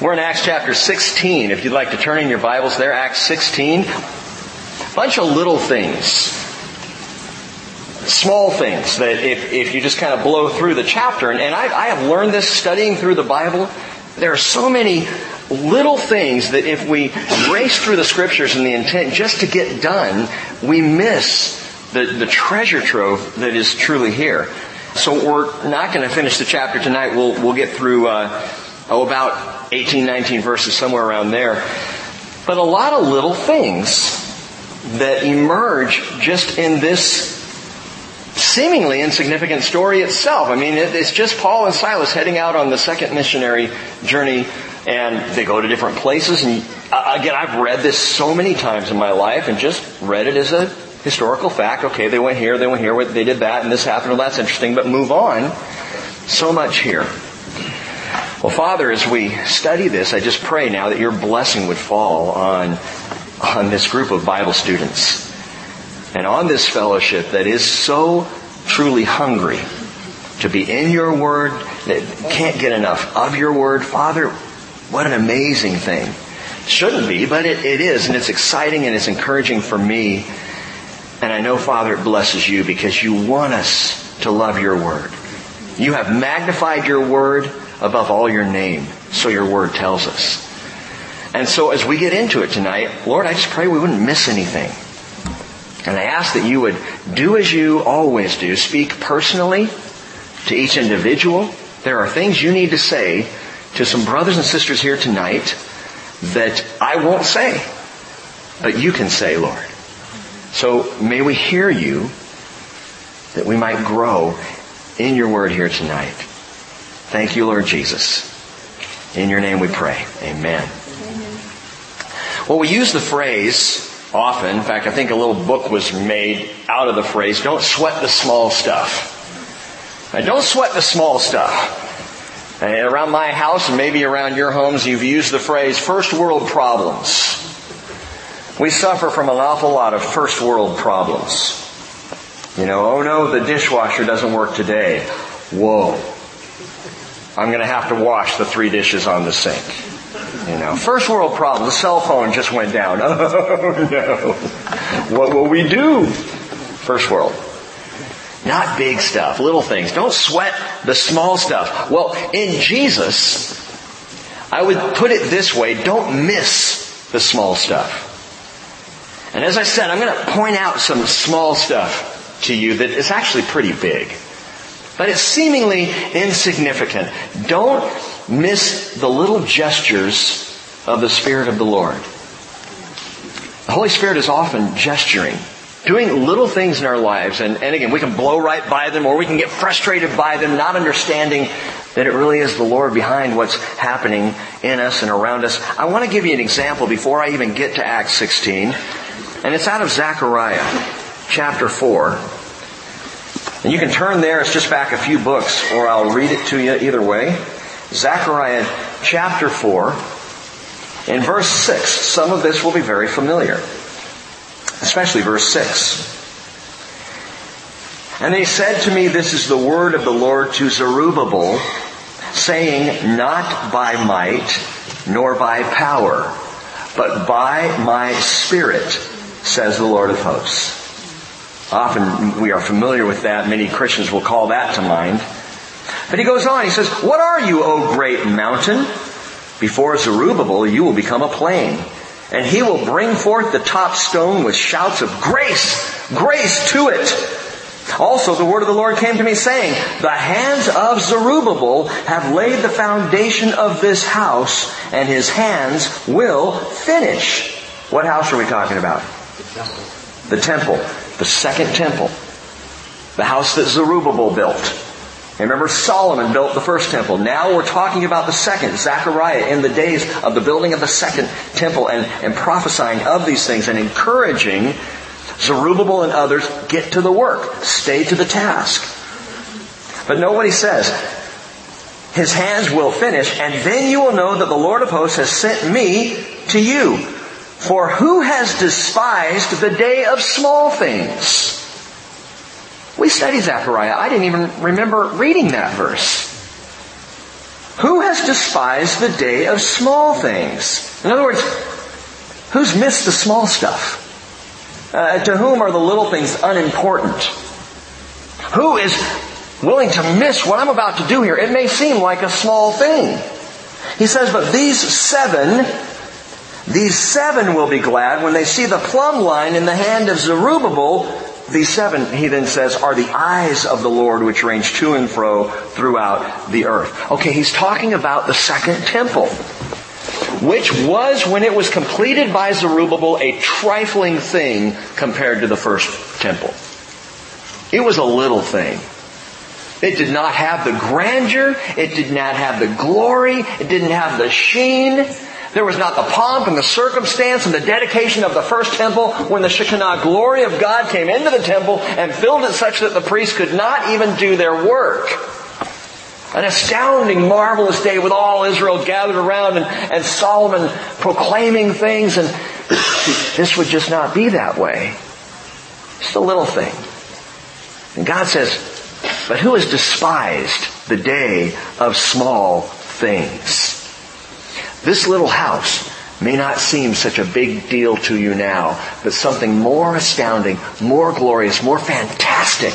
We're in Acts chapter 16. If you'd like to turn in your Bibles there, Acts 16. A Bunch of little things. Small things that if, if you just kind of blow through the chapter, and, and I, I have learned this studying through the Bible, there are so many little things that if we race through the scriptures and the intent just to get done, we miss the, the treasure trove that is truly here. So we're not going to finish the chapter tonight. We'll, we'll get through, uh, oh, about 18, 19 verses, somewhere around there. But a lot of little things that emerge just in this seemingly insignificant story itself. I mean, it's just Paul and Silas heading out on the second missionary journey and they go to different places and uh, again, I've read this so many times in my life and just read it as a historical fact. Okay, they went here, they went here, they did that and this happened, well that's interesting, but move on. So much here. Well, Father, as we study this, I just pray now that your blessing would fall on, on this group of Bible students and on this fellowship that is so truly hungry to be in your word, that can't get enough of your word. Father, what an amazing thing. Shouldn't be, but it, it is, and it's exciting and it's encouraging for me. And I know, Father, it blesses you because you want us to love your word. You have magnified your word above all your name, so your word tells us. And so as we get into it tonight, Lord, I just pray we wouldn't miss anything. And I ask that you would do as you always do, speak personally to each individual. There are things you need to say to some brothers and sisters here tonight that I won't say, but you can say, Lord. So may we hear you that we might grow in your word here tonight. Thank you, Lord Jesus. In your name we pray. Amen. Well, we use the phrase often. In fact, I think a little book was made out of the phrase, don't sweat the small stuff. Now, don't sweat the small stuff. And around my house and maybe around your homes, you've used the phrase first world problems. We suffer from an awful lot of first world problems. You know, oh no, the dishwasher doesn't work today. Whoa. I'm gonna have to wash the three dishes on the sink. You know, first world problem, the cell phone just went down. Oh no. What will we do? First world. Not big stuff, little things. Don't sweat the small stuff. Well, in Jesus, I would put it this way, don't miss the small stuff. And as I said, I'm going to point out some small stuff to you that is actually pretty big. But it's seemingly insignificant. Don't miss the little gestures of the Spirit of the Lord. The Holy Spirit is often gesturing, doing little things in our lives, and, and again, we can blow right by them or we can get frustrated by them, not understanding that it really is the Lord behind what's happening in us and around us. I want to give you an example before I even get to Acts 16, and it's out of Zechariah chapter 4. And you can turn there, it's just back a few books, or I'll read it to you either way. Zechariah chapter 4, in verse 6. Some of this will be very familiar, especially verse 6. And they said to me, This is the word of the Lord to Zerubbabel, saying, Not by might, nor by power, but by my spirit, says the Lord of hosts. Often we are familiar with that. Many Christians will call that to mind. But he goes on, he says, What are you, O great mountain? Before Zerubbabel you will become a plain. And he will bring forth the top stone with shouts of grace, grace to it. Also the word of the Lord came to me saying, The hands of Zerubbabel have laid the foundation of this house, and his hands will finish. What house are we talking about? The temple. The temple. The second temple. The house that Zerubbabel built. And remember, Solomon built the first temple. Now we're talking about the second, Zechariah, in the days of the building of the second temple and, and prophesying of these things and encouraging Zerubbabel and others, get to the work. Stay to the task. But know what he says. His hands will finish, and then you will know that the Lord of hosts has sent me to you. For who has despised the day of small things? We studied Zechariah. I didn't even remember reading that verse. Who has despised the day of small things? In other words, who's missed the small stuff? Uh, to whom are the little things unimportant? Who is willing to miss what I'm about to do here? It may seem like a small thing. He says, but these seven, these seven will be glad when they see the plumb line in the hand of Zerubbabel. These seven, he then says, are the eyes of the Lord which range to and fro throughout the earth. Okay, he's talking about the second temple which was, when it was completed by Zerubbabel, a trifling thing compared to the first temple. It was a little thing. It did not have the grandeur. It did not have the glory. It didn't have the sheen. There was not the pomp and the circumstance and the dedication of the first temple when the Shekinah glory of God came into the temple and filled it such that the priests could not even do their work. An astounding, marvelous day with all Israel gathered around and, and Solomon proclaiming things and this would just not be that way. Just a little thing. And God says, but who has despised the day of small things? This little house may not seem such a big deal to you now, but something more astounding, more glorious, more fantastic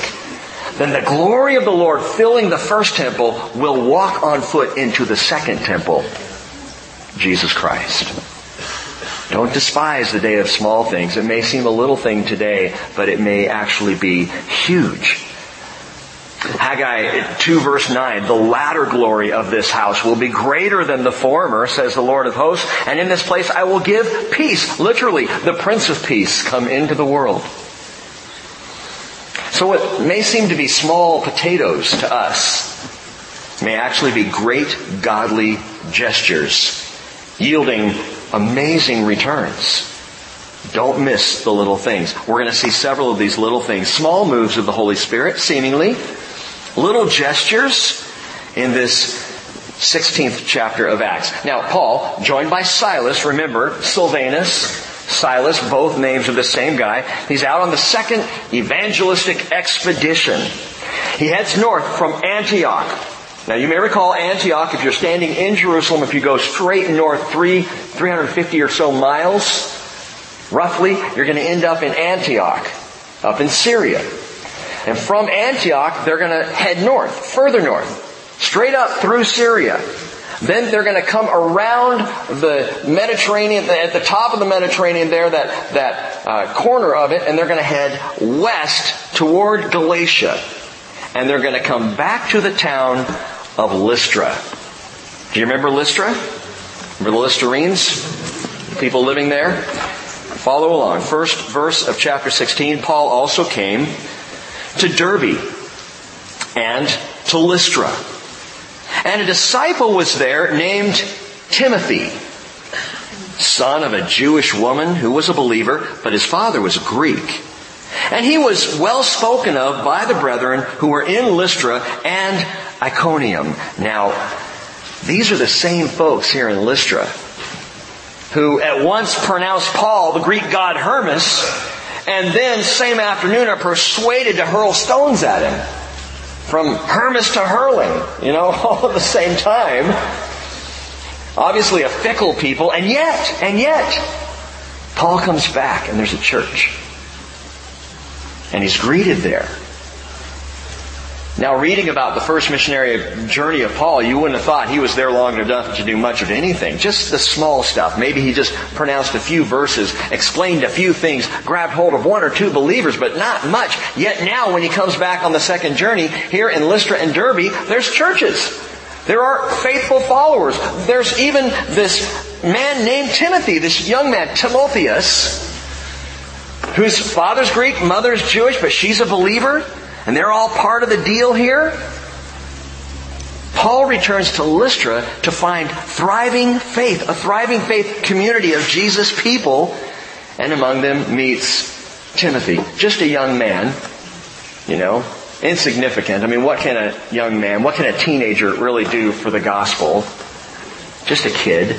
than the glory of the Lord filling the first temple will walk on foot into the second temple, Jesus Christ. Don't despise the day of small things. It may seem a little thing today, but it may actually be huge. Haggai 2 verse 9, the latter glory of this house will be greater than the former, says the Lord of hosts, and in this place I will give peace. Literally, the Prince of Peace come into the world. So what may seem to be small potatoes to us may actually be great godly gestures, yielding amazing returns. Don't miss the little things. We're going to see several of these little things. Small moves of the Holy Spirit, seemingly. Little gestures in this 16th chapter of Acts. Now, Paul, joined by Silas, remember, Silvanus, Silas, both names of the same guy. He's out on the second evangelistic expedition. He heads north from Antioch. Now you may recall Antioch, if you're standing in Jerusalem, if you go straight north three, 350 or so miles, roughly, you're going to end up in Antioch, up in Syria. And from Antioch, they're going to head north, further north, straight up through Syria. Then they're going to come around the Mediterranean, at the top of the Mediterranean there, that, that uh, corner of it, and they're going to head west toward Galatia. And they're going to come back to the town of Lystra. Do you remember Lystra? Remember the Lystrines? People living there? Follow along. First verse of chapter 16, Paul also came to Derbe and to Lystra and a disciple was there named Timothy, son of a Jewish woman who was a believer, but his father was Greek. And he was well spoken of by the brethren who were in Lystra and Iconium. Now, these are the same folks here in Lystra who at once pronounced Paul the Greek god Hermes and then same afternoon are persuaded to hurl stones at him from Hermes to hurling, you know, all at the same time. Obviously a fickle people, and yet, and yet, Paul comes back and there's a church. And he's greeted there. Now, reading about the first missionary journey of Paul, you wouldn't have thought he was there long enough to do much of anything. Just the small stuff. Maybe he just pronounced a few verses, explained a few things, grabbed hold of one or two believers, but not much. Yet now, when he comes back on the second journey, here in Lystra and Derbe, there's churches. There are faithful followers. There's even this man named Timothy, this young man, Timotheus, whose father's Greek, mother's Jewish, but she's a believer. And they're all part of the deal here. Paul returns to Lystra to find thriving faith, a thriving faith community of Jesus people, and among them meets Timothy, just a young man, you know, insignificant. I mean, what can a young man, what can a teenager really do for the gospel? Just a kid.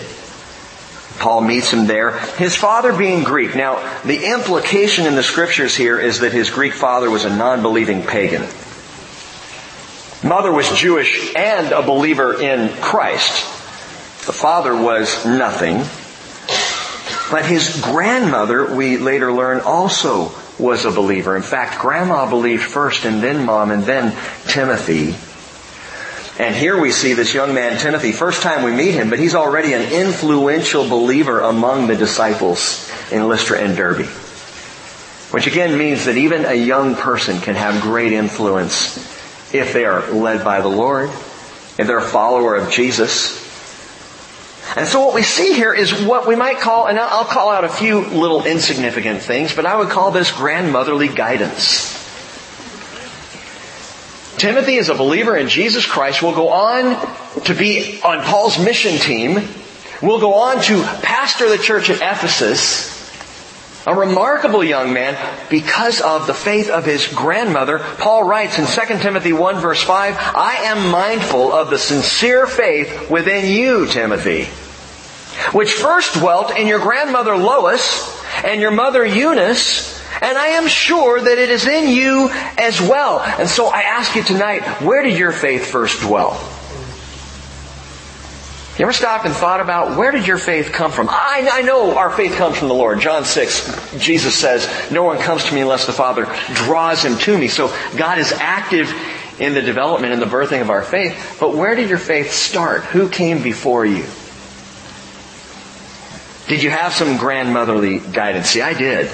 Paul meets him there. His father being Greek. Now, the implication in the scriptures here is that his Greek father was a non-believing pagan. mother was Jewish and a believer in Christ. The father was nothing. But his grandmother, we later learn, also was a believer. In fact, grandma believed first and then mom and then Timothy. And here we see this young man, Timothy, first time we meet him, but he's already an influential believer among the disciples in Lystra and Derbe. Which again means that even a young person can have great influence if they are led by the Lord, if they're a follower of Jesus. And so what we see here is what we might call, and I'll call out a few little insignificant things, but I would call this grandmotherly guidance. Timothy is a believer in Jesus Christ, will go on to be on Paul's mission team, will go on to pastor the church at Ephesus, a remarkable young man because of the faith of his grandmother. Paul writes in 2 Timothy 1 verse 5, I am mindful of the sincere faith within you, Timothy, which first dwelt in your grandmother Lois and your mother Eunice, and I am sure that it is in you as well. And so I ask you tonight, where did your faith first dwell? You ever stopped and thought about where did your faith come from? I, I, know our faith comes from the Lord. John 6, Jesus says, no one comes to me unless the Father draws him to me. So God is active in the development and the birthing of our faith. But where did your faith start? Who came before you? Did you have some grandmotherly guidance? See, I did.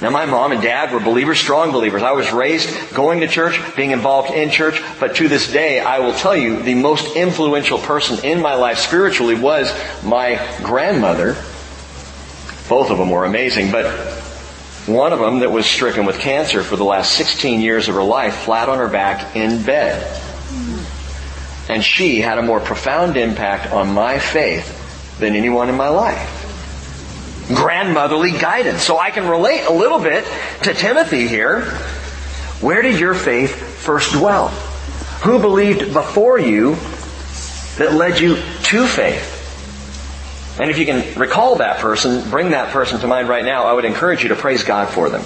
Now my mom and dad were believers, strong believers. I was raised going to church, being involved in church, but to this day, I will tell you, the most influential person in my life spiritually was my grandmother. Both of them were amazing, but one of them that was stricken with cancer for the last 16 years of her life, flat on her back in bed. And she had a more profound impact on my faith than anyone in my life grandmotherly guidance. So I can relate a little bit to Timothy here. Where did your faith first dwell? Who believed before you that led you to faith? And if you can recall that person, bring that person to mind right now, I would encourage you to praise God for them.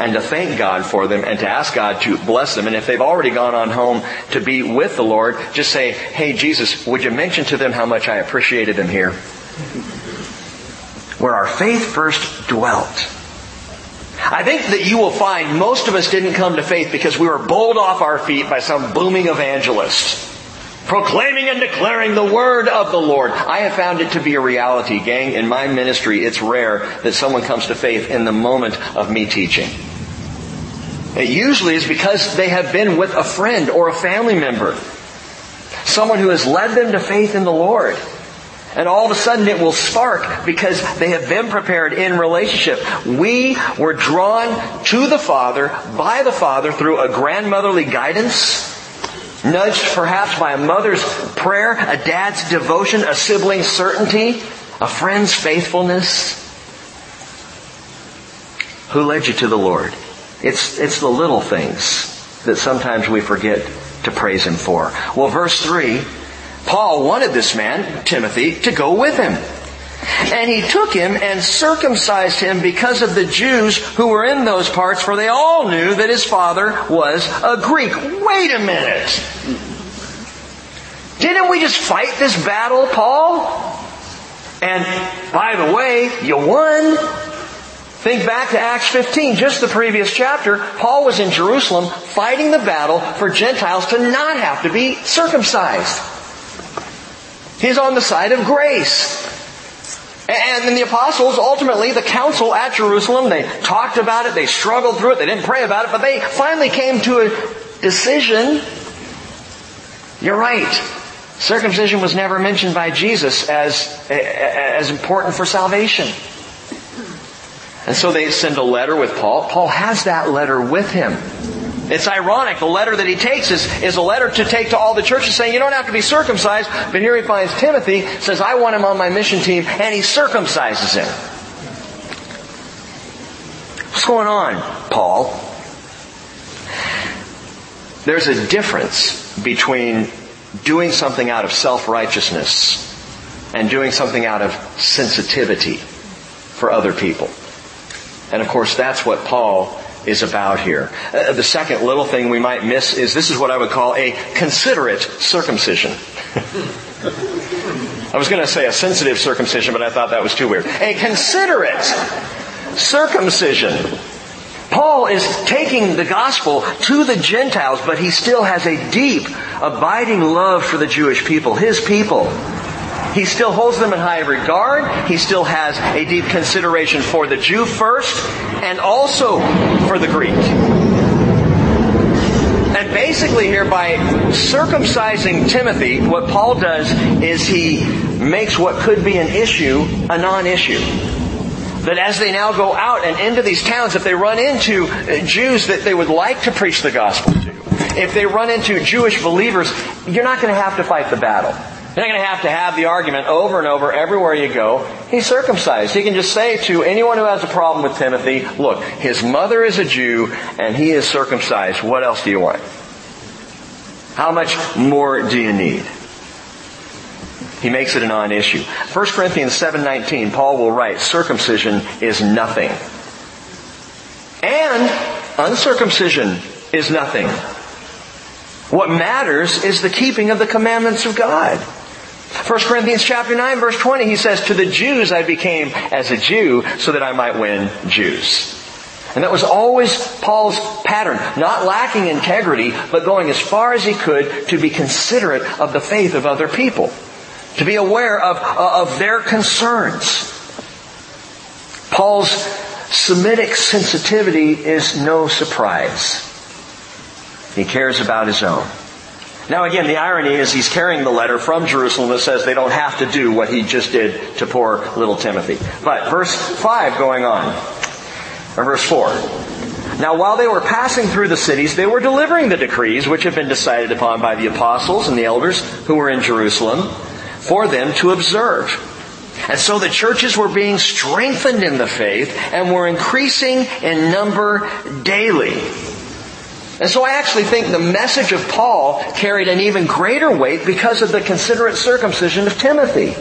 And to thank God for them and to ask God to bless them. And if they've already gone on home to be with the Lord, just say, hey Jesus, would you mention to them how much I appreciated them here? Where our faith first dwelt. I think that you will find most of us didn't come to faith because we were bowled off our feet by some booming evangelist. Proclaiming and declaring the word of the Lord. I have found it to be a reality, gang. In my ministry, it's rare that someone comes to faith in the moment of me teaching. It usually is because they have been with a friend or a family member. Someone who has led them to faith in the Lord. And all of a sudden it will spark because they have been prepared in relationship. We were drawn to the Father, by the Father, through a grandmotherly guidance, nudged perhaps by a mother's prayer, a dad's devotion, a sibling's certainty, a friend's faithfulness. Who led you to the Lord? It's, it's the little things that sometimes we forget to praise Him for. Well, verse 3 Paul wanted this man, Timothy, to go with him. And he took him and circumcised him because of the Jews who were in those parts, for they all knew that his father was a Greek. Wait a minute. Didn't we just fight this battle, Paul? And by the way, you won. Think back to Acts 15, just the previous chapter. Paul was in Jerusalem fighting the battle for Gentiles to not have to be circumcised. He's on the side of grace. And then the apostles, ultimately, the council at Jerusalem, they talked about it, they struggled through it, they didn't pray about it, but they finally came to a decision. You're right. Circumcision was never mentioned by Jesus as, as important for salvation. And so they send a letter with Paul. Paul has that letter with him. It's ironic. The letter that he takes is, is a letter to take to all the churches saying, you don't have to be circumcised. But here he finds Timothy, says, I want him on my mission team, and he circumcises him. What's going on, Paul? There's a difference between doing something out of self-righteousness and doing something out of sensitivity for other people. And of course, that's what Paul is about here. Uh, the second little thing we might miss is this is what I would call a considerate circumcision. I was going to say a sensitive circumcision, but I thought that was too weird. A considerate circumcision. Paul is taking the gospel to the Gentiles, but he still has a deep, abiding love for the Jewish people, his people. He still holds them in high regard. He still has a deep consideration for the Jew first and also for the Greek. And basically here by circumcising Timothy, what Paul does is he makes what could be an issue a non-issue. That as they now go out and into these towns, if they run into Jews that they would like to preach the gospel to, if they run into Jewish believers, you're not going to have to fight the battle. You're not going to have to have the argument over and over everywhere you go. He's circumcised. He can just say to anyone who has a problem with Timothy, look, his mother is a Jew and he is circumcised. What else do you want? How much more do you need? He makes it a non-issue. 1 Corinthians 7.19, Paul will write, circumcision is nothing. And uncircumcision is nothing. What matters is the keeping of the commandments of God. 1 Corinthians chapter 9 verse 20, he says, To the Jews I became as a Jew so that I might win Jews. And that was always Paul's pattern. Not lacking integrity, but going as far as he could to be considerate of the faith of other people. To be aware of, uh, of their concerns. Paul's Semitic sensitivity is no surprise. He cares about his own. Now again, the irony is he's carrying the letter from Jerusalem that says they don't have to do what he just did to poor little Timothy. But verse 5 going on, or verse 4. Now while they were passing through the cities, they were delivering the decrees which had been decided upon by the apostles and the elders who were in Jerusalem for them to observe. And so the churches were being strengthened in the faith and were increasing in number daily. And so I actually think the message of Paul carried an even greater weight because of the considerate circumcision of Timothy.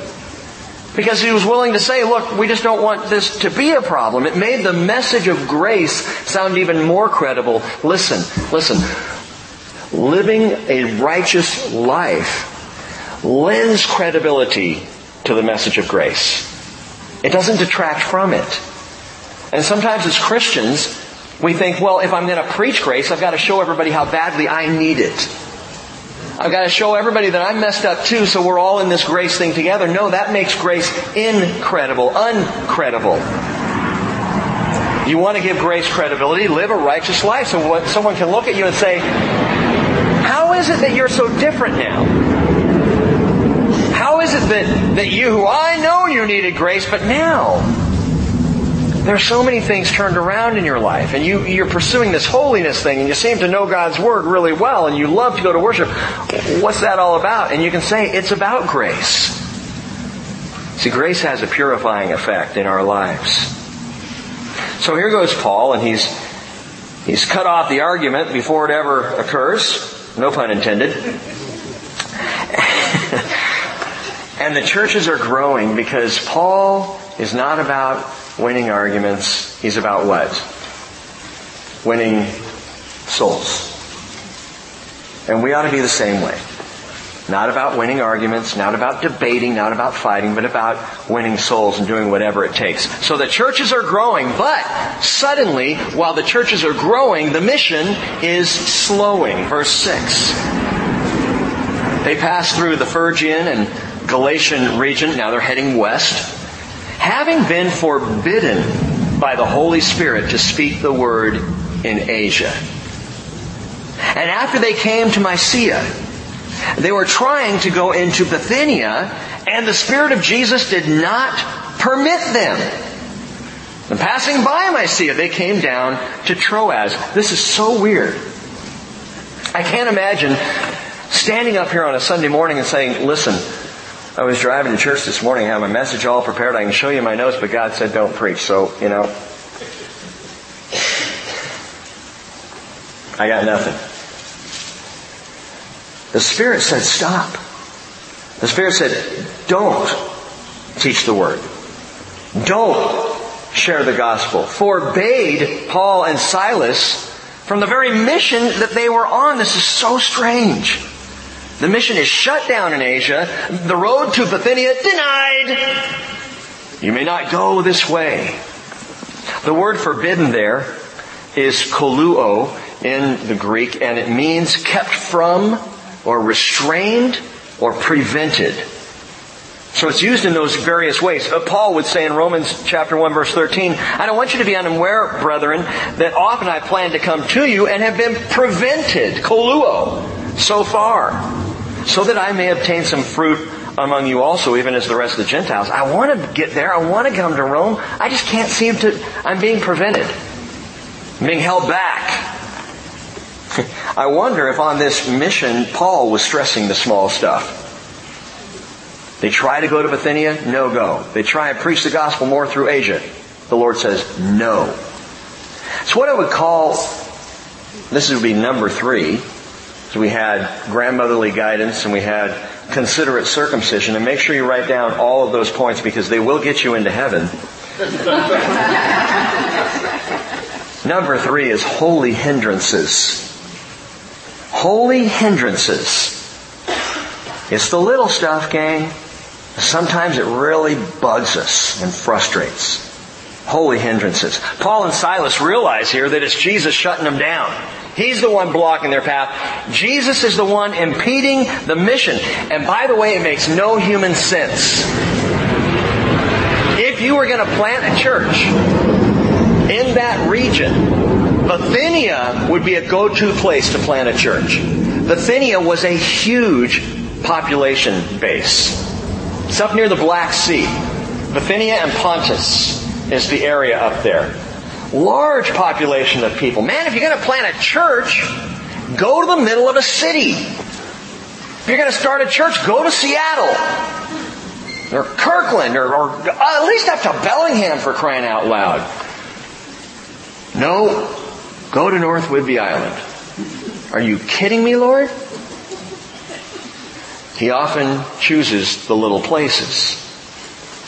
Because he was willing to say, look, we just don't want this to be a problem. It made the message of grace sound even more credible. Listen, listen. Living a righteous life lends credibility to the message of grace. It doesn't detract from it. And sometimes as Christians, we think, well, if I'm going to preach grace, I've got to show everybody how badly I need it. I've got to show everybody that I'm messed up too, so we're all in this grace thing together. No, that makes grace incredible, uncredible. You want to give grace credibility, live a righteous life so what, someone can look at you and say, how is it that you're so different now? How is it that, that you, who I know you needed grace, but now, there are so many things turned around in your life and you, you're pursuing this holiness thing and you seem to know God's Word really well and you love to go to worship. What's that all about? And you can say, it's about grace. See, grace has a purifying effect in our lives. So here goes Paul and he's, he's cut off the argument before it ever occurs. No pun intended. and the churches are growing because Paul is not about winning arguments. He's about what? Winning souls. And we ought to be the same way. Not about winning arguments, not about debating, not about fighting, but about winning souls and doing whatever it takes. So the churches are growing, but suddenly, while the churches are growing, the mission is slowing. Verse 6. They pass through the Phrygian and Galatian region. Now they're heading west having been forbidden by the Holy Spirit to speak the word in Asia. And after they came to Mysia, they were trying to go into Bithynia, and the Spirit of Jesus did not permit them. And passing by Mysia, they came down to Troas. This is so weird. I can't imagine standing up here on a Sunday morning and saying, listen, I was driving to church this morning, I have my message all prepared. I can show you my notes, but God said don't preach. So, you know, I got nothing. The Spirit said stop. The Spirit said don't teach the Word. Don't share the gospel, forbade Paul and Silas from the very mission that they were on. This is so strange. The mission is shut down in Asia. The road to Bithynia denied. You may not go this way. The word forbidden there is koluo in the Greek, and it means kept from, or restrained, or prevented. So it's used in those various ways. Paul would say in Romans chapter 1 verse 13, I don't want you to be unaware, brethren, that often I plan to come to you and have been prevented, koluo, so far, so that I may obtain some fruit among you also, even as the rest of the Gentiles. I want to get there. I want to come to Rome. I just can't seem to, I'm being prevented. I'm being held back. I wonder if on this mission, Paul was stressing the small stuff. They try to go to Bithynia, no go. They try and preach the gospel more through Asia. The Lord says no. So what I would call, this would be number three. So we had grandmotherly guidance and we had considerate circumcision. And make sure you write down all of those points because they will get you into heaven. number three is holy hindrances. Holy hindrances. It's the little stuff, gang. Sometimes it really bugs us and frustrates. Holy hindrances. Paul and Silas realize here that it's Jesus shutting them down. He's the one blocking their path. Jesus is the one impeding the mission. And by the way, it makes no human sense. If you were going to plant a church in that region, Bithynia would be a go-to place to plant a church. Bithynia was a huge population base. It's up near the Black Sea. Bithynia and Pontus is the area up there. Large population of people. Man, if you're going to plant a church, go to the middle of a city. If you're going to start a church, go to Seattle. Or Kirkland, or, or uh, at least up to Bellingham for crying out loud. No, go to North Whidbey Island. Are you kidding me, Lord? He often chooses the little places.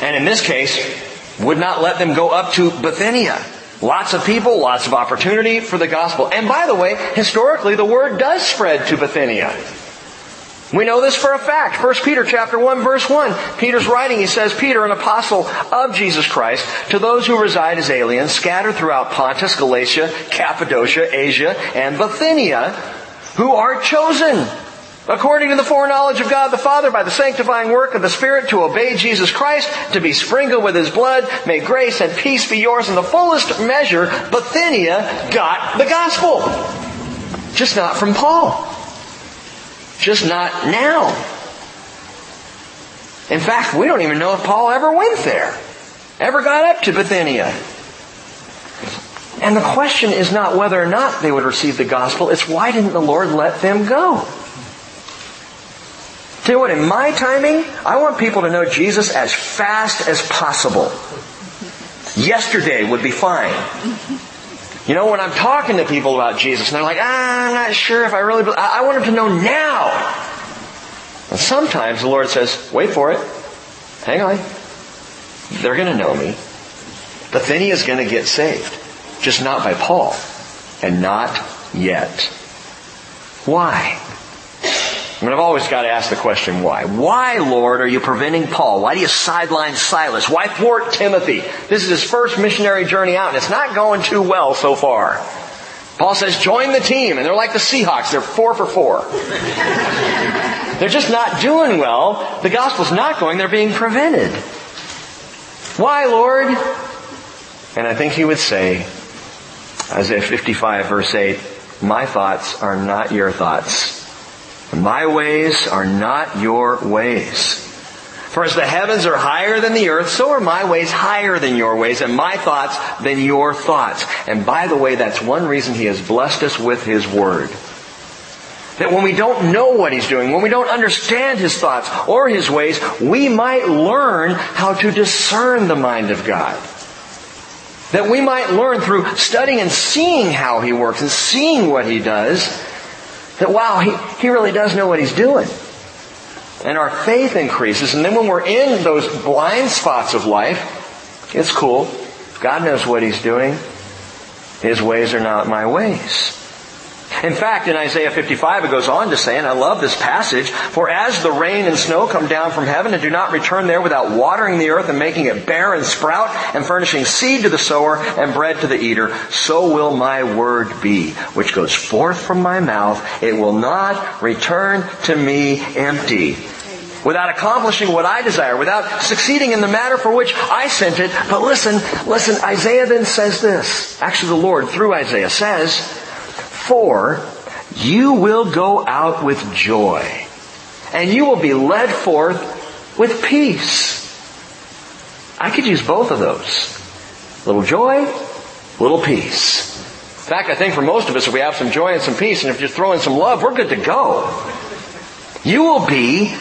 And in this case, would not let them go up to Bithynia. Lots of people, lots of opportunity for the gospel. And by the way, historically the word does spread to Bithynia. We know this for a fact. 1 Peter chapter 1 verse 1. Peter's writing, he says, Peter, an apostle of Jesus Christ, to those who reside as aliens, scattered throughout Pontus, Galatia, Cappadocia, Asia, and Bithynia, who are chosen according to the foreknowledge of God the Father by the sanctifying work of the Spirit to obey Jesus Christ, to be sprinkled with His blood, may grace and peace be yours in the fullest measure. Bithynia got the gospel. Just not from Paul. Just not now. In fact, we don't even know if Paul ever went there. Ever got up to Bithynia. And the question is not whether or not they would receive the gospel, it's why didn't the Lord let them go? Tell you what, in my timing, I want people to know Jesus as fast as possible. Yesterday would be fine. You know, when I'm talking to people about Jesus and they're like, ah, I'm not sure if I really, believe. I want them to know now. And sometimes the Lord says, wait for it. Hang on. They're going to know me. Bithynia is going to get saved. Just not by Paul. And not yet. Why? I mean, I've always got to ask the question why. Why, Lord, are you preventing Paul? Why do you sideline Silas? Why thwart Timothy? This is his first missionary journey out and it's not going too well so far. Paul says, join the team. And they're like the Seahawks. They're four for four. they're just not doing well. The gospel's not going. They're being prevented. Why, Lord? And I think he would say, Isaiah 55 verse 8, my thoughts are not your thoughts my ways are not your ways. For as the heavens are higher than the earth, so are my ways higher than your ways, and my thoughts than your thoughts. And by the way, that's one reason He has blessed us with His Word. That when we don't know what He's doing, when we don't understand His thoughts or His ways, we might learn how to discern the mind of God. That we might learn through studying and seeing how He works and seeing what He does, that wow, he, he really does know what he's doing. And our faith increases. And then when we're in those blind spots of life, it's cool. God knows what He's doing. His ways are not my ways. In fact, in Isaiah 55 it goes on to say, and I love this passage, for as the rain and snow come down from heaven and do not return there without watering the earth and making it bear and sprout and furnishing seed to the sower and bread to the eater, so will my word be, which goes forth from my mouth. It will not return to me empty without accomplishing what I desire, without succeeding in the matter for which I sent it. But listen, listen, Isaiah then says this. Actually, the Lord, through Isaiah, says, For you will go out with joy, and you will be led forth with peace. I could use both of those. Little joy, little peace. In fact, I think for most of us, if we have some joy and some peace, and if you throw in some love, we're good to go. You will be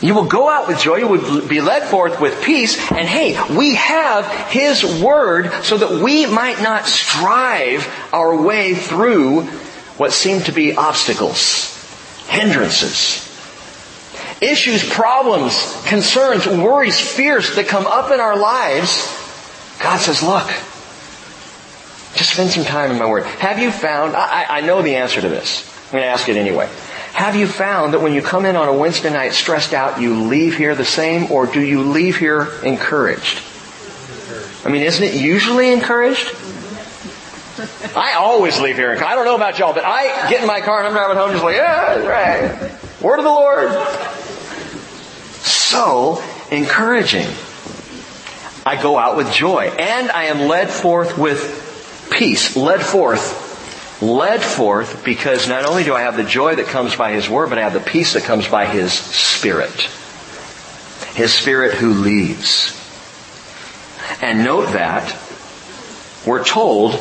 you will go out with joy. You will be led forth with peace. And hey, we have His Word so that we might not strive our way through what seem to be obstacles, hindrances, issues, problems, concerns, worries, fears that come up in our lives. God says, look, just spend some time in my Word. Have you found, I, I know the answer to this. I'm going to ask it anyway. Have you found that when you come in on a Wednesday night stressed out, you leave here the same, or do you leave here encouraged? I mean, isn't it usually encouraged? I always leave here. I don't know about y'all, but I get in my car and I'm driving home just like, yeah, right. Word of the Lord. So encouraging. I go out with joy and I am led forth with peace. Led forth led forth because not only do I have the joy that comes by His Word, but I have the peace that comes by His Spirit. His Spirit who leads. And note that we're told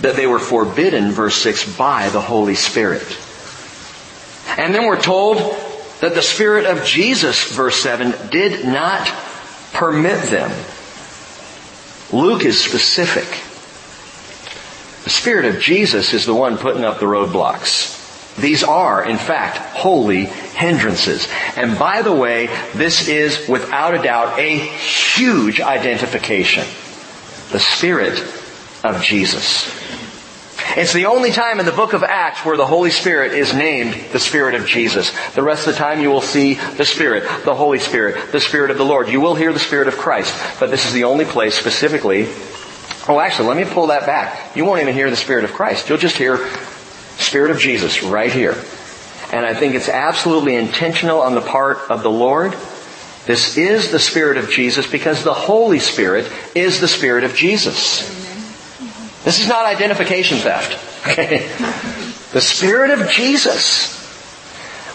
that they were forbidden, verse 6, by the Holy Spirit. And then we're told that the Spirit of Jesus, verse 7, did not permit them. Luke is specific. The Spirit of Jesus is the one putting up the roadblocks. These are, in fact, holy hindrances. And by the way, this is without a doubt a huge identification. The Spirit of Jesus. It's the only time in the book of Acts where the Holy Spirit is named the Spirit of Jesus. The rest of the time you will see the Spirit, the Holy Spirit, the Spirit of the Lord. You will hear the Spirit of Christ. But this is the only place specifically Oh, actually, let me pull that back. You won't even hear the Spirit of Christ. You'll just hear Spirit of Jesus right here. And I think it's absolutely intentional on the part of the Lord. This is the Spirit of Jesus because the Holy Spirit is the Spirit of Jesus. This is not identification theft. Okay? The Spirit of Jesus.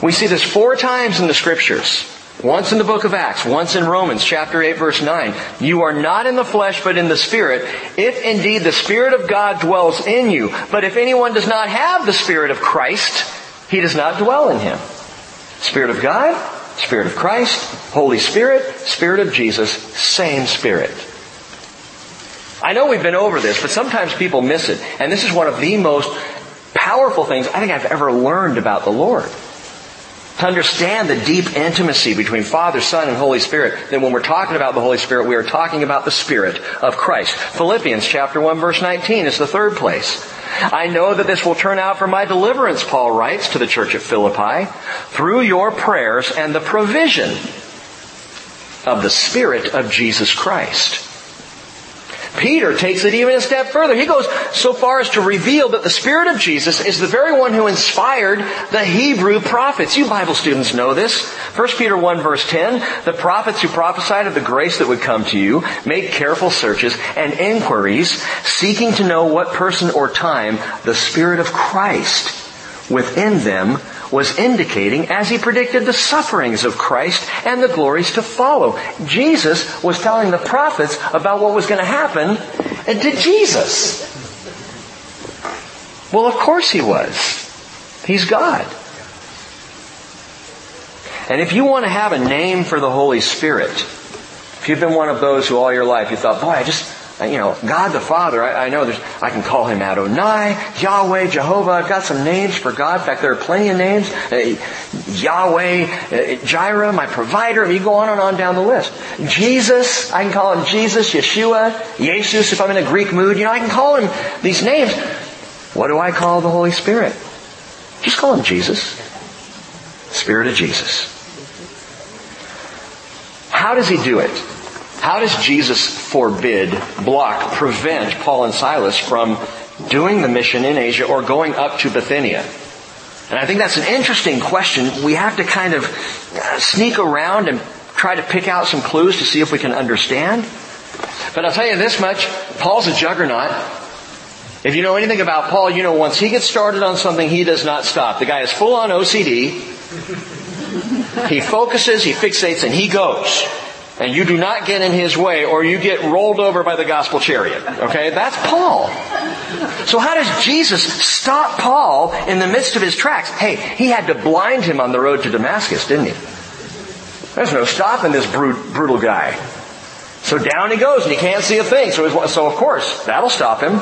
We see this four times in the Scriptures. Once in the book of Acts, once in Romans chapter 8 verse 9. You are not in the flesh but in the Spirit, if indeed the Spirit of God dwells in you. But if anyone does not have the Spirit of Christ, he does not dwell in him. Spirit of God, Spirit of Christ, Holy Spirit, Spirit of Jesus, same Spirit. I know we've been over this, but sometimes people miss it. And this is one of the most powerful things I think I've ever learned about the Lord to understand the deep intimacy between Father, Son, and Holy Spirit, then when we're talking about the Holy Spirit, we are talking about the Spirit of Christ. Philippians chapter 1 verse 19 is the third place. I know that this will turn out for my deliverance, Paul writes to the church at Philippi, through your prayers and the provision of the Spirit of Jesus Christ. Peter takes it even a step further. He goes so far as to reveal that the Spirit of Jesus is the very one who inspired the Hebrew prophets. You Bible students know this. 1 Peter 1 verse 10, the prophets who prophesied of the grace that would come to you make careful searches and inquiries seeking to know what person or time the Spirit of Christ within them was indicating as he predicted the sufferings of Christ and the glories to follow. Jesus was telling the prophets about what was going to happen to Jesus. Well, of course he was. He's God. And if you want to have a name for the Holy Spirit, if you've been one of those who all your life you thought, boy, I just, you know, God the Father, I, I know there's, I can call him Adonai, Yahweh, Jehovah. I've got some names for God. In fact, there are plenty of names. Uh, Yahweh, uh, Jireh, my provider. You go on and on down the list. Jesus, I can call him Jesus, Yeshua, Iesous if I'm in a Greek mood. You know, I can call him these names. What do I call the Holy Spirit? Just call him Jesus. Spirit of Jesus. How does he do it? How does Jesus forbid, block, prevent Paul and Silas from doing the mission in Asia or going up to Bithynia? And I think that's an interesting question. We have to kind of uh, sneak around and try to pick out some clues to see if we can understand. But I'll tell you this much, Paul's a juggernaut. If you know anything about Paul, you know once he gets started on something, he does not stop. The guy is full on OCD. He focuses, he fixates, and he goes. And you do not get in his way or you get rolled over by the gospel chariot. Okay? That's Paul. So how does Jesus stop Paul in the midst of his tracks? Hey, he had to blind him on the road to Damascus, didn't he? There's no stopping this brutal guy. So down he goes and he can't see a thing. So, so of course, that'll stop him.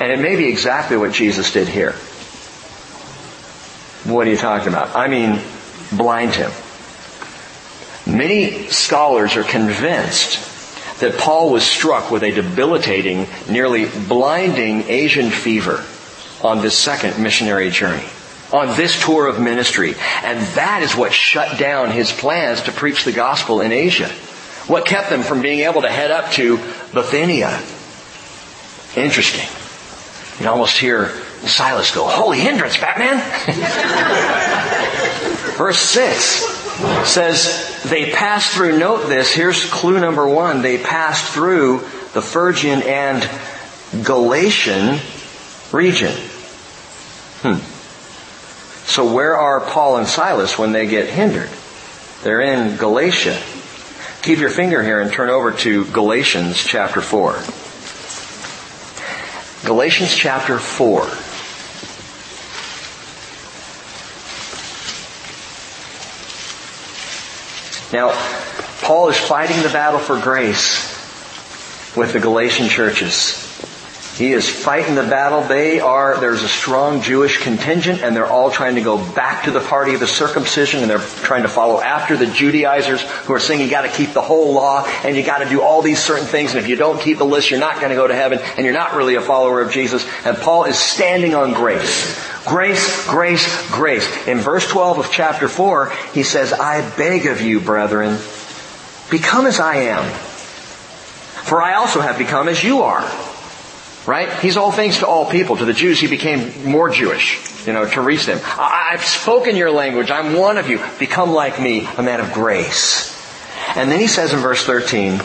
And it may be exactly what Jesus did here. What are you talking about? I mean, blind him. Many scholars are convinced that Paul was struck with a debilitating, nearly blinding Asian fever on this second missionary journey, on this tour of ministry. And that is what shut down his plans to preach the gospel in Asia. What kept them from being able to head up to Bithynia. Interesting. You almost hear Silas go, holy hindrance, Batman! Verse 6 says they passed through, note this, here's clue number one, they passed through the Phrygian and Galatian region. Hmm. So where are Paul and Silas when they get hindered? They're in Galatia. Keep your finger here and turn over to Galatians chapter 4. Galatians chapter 4. Now, Paul is fighting the battle for grace with the Galatian churches. He is fighting the battle. They are, there's a strong Jewish contingent and they're all trying to go back to the party of the circumcision and they're trying to follow after the Judaizers who are saying you gotta keep the whole law and you gotta do all these certain things and if you don't keep the list you're not gonna go to heaven and you're not really a follower of Jesus. And Paul is standing on grace. Grace, grace, grace. In verse 12 of chapter 4, he says, I beg of you, brethren, become as I am. For I also have become as you are. Right? He's all things to all people. To the Jews, he became more Jewish, you know, to reach them. I've spoken your language. I'm one of you. Become like me, a man of grace. And then he says in verse 13,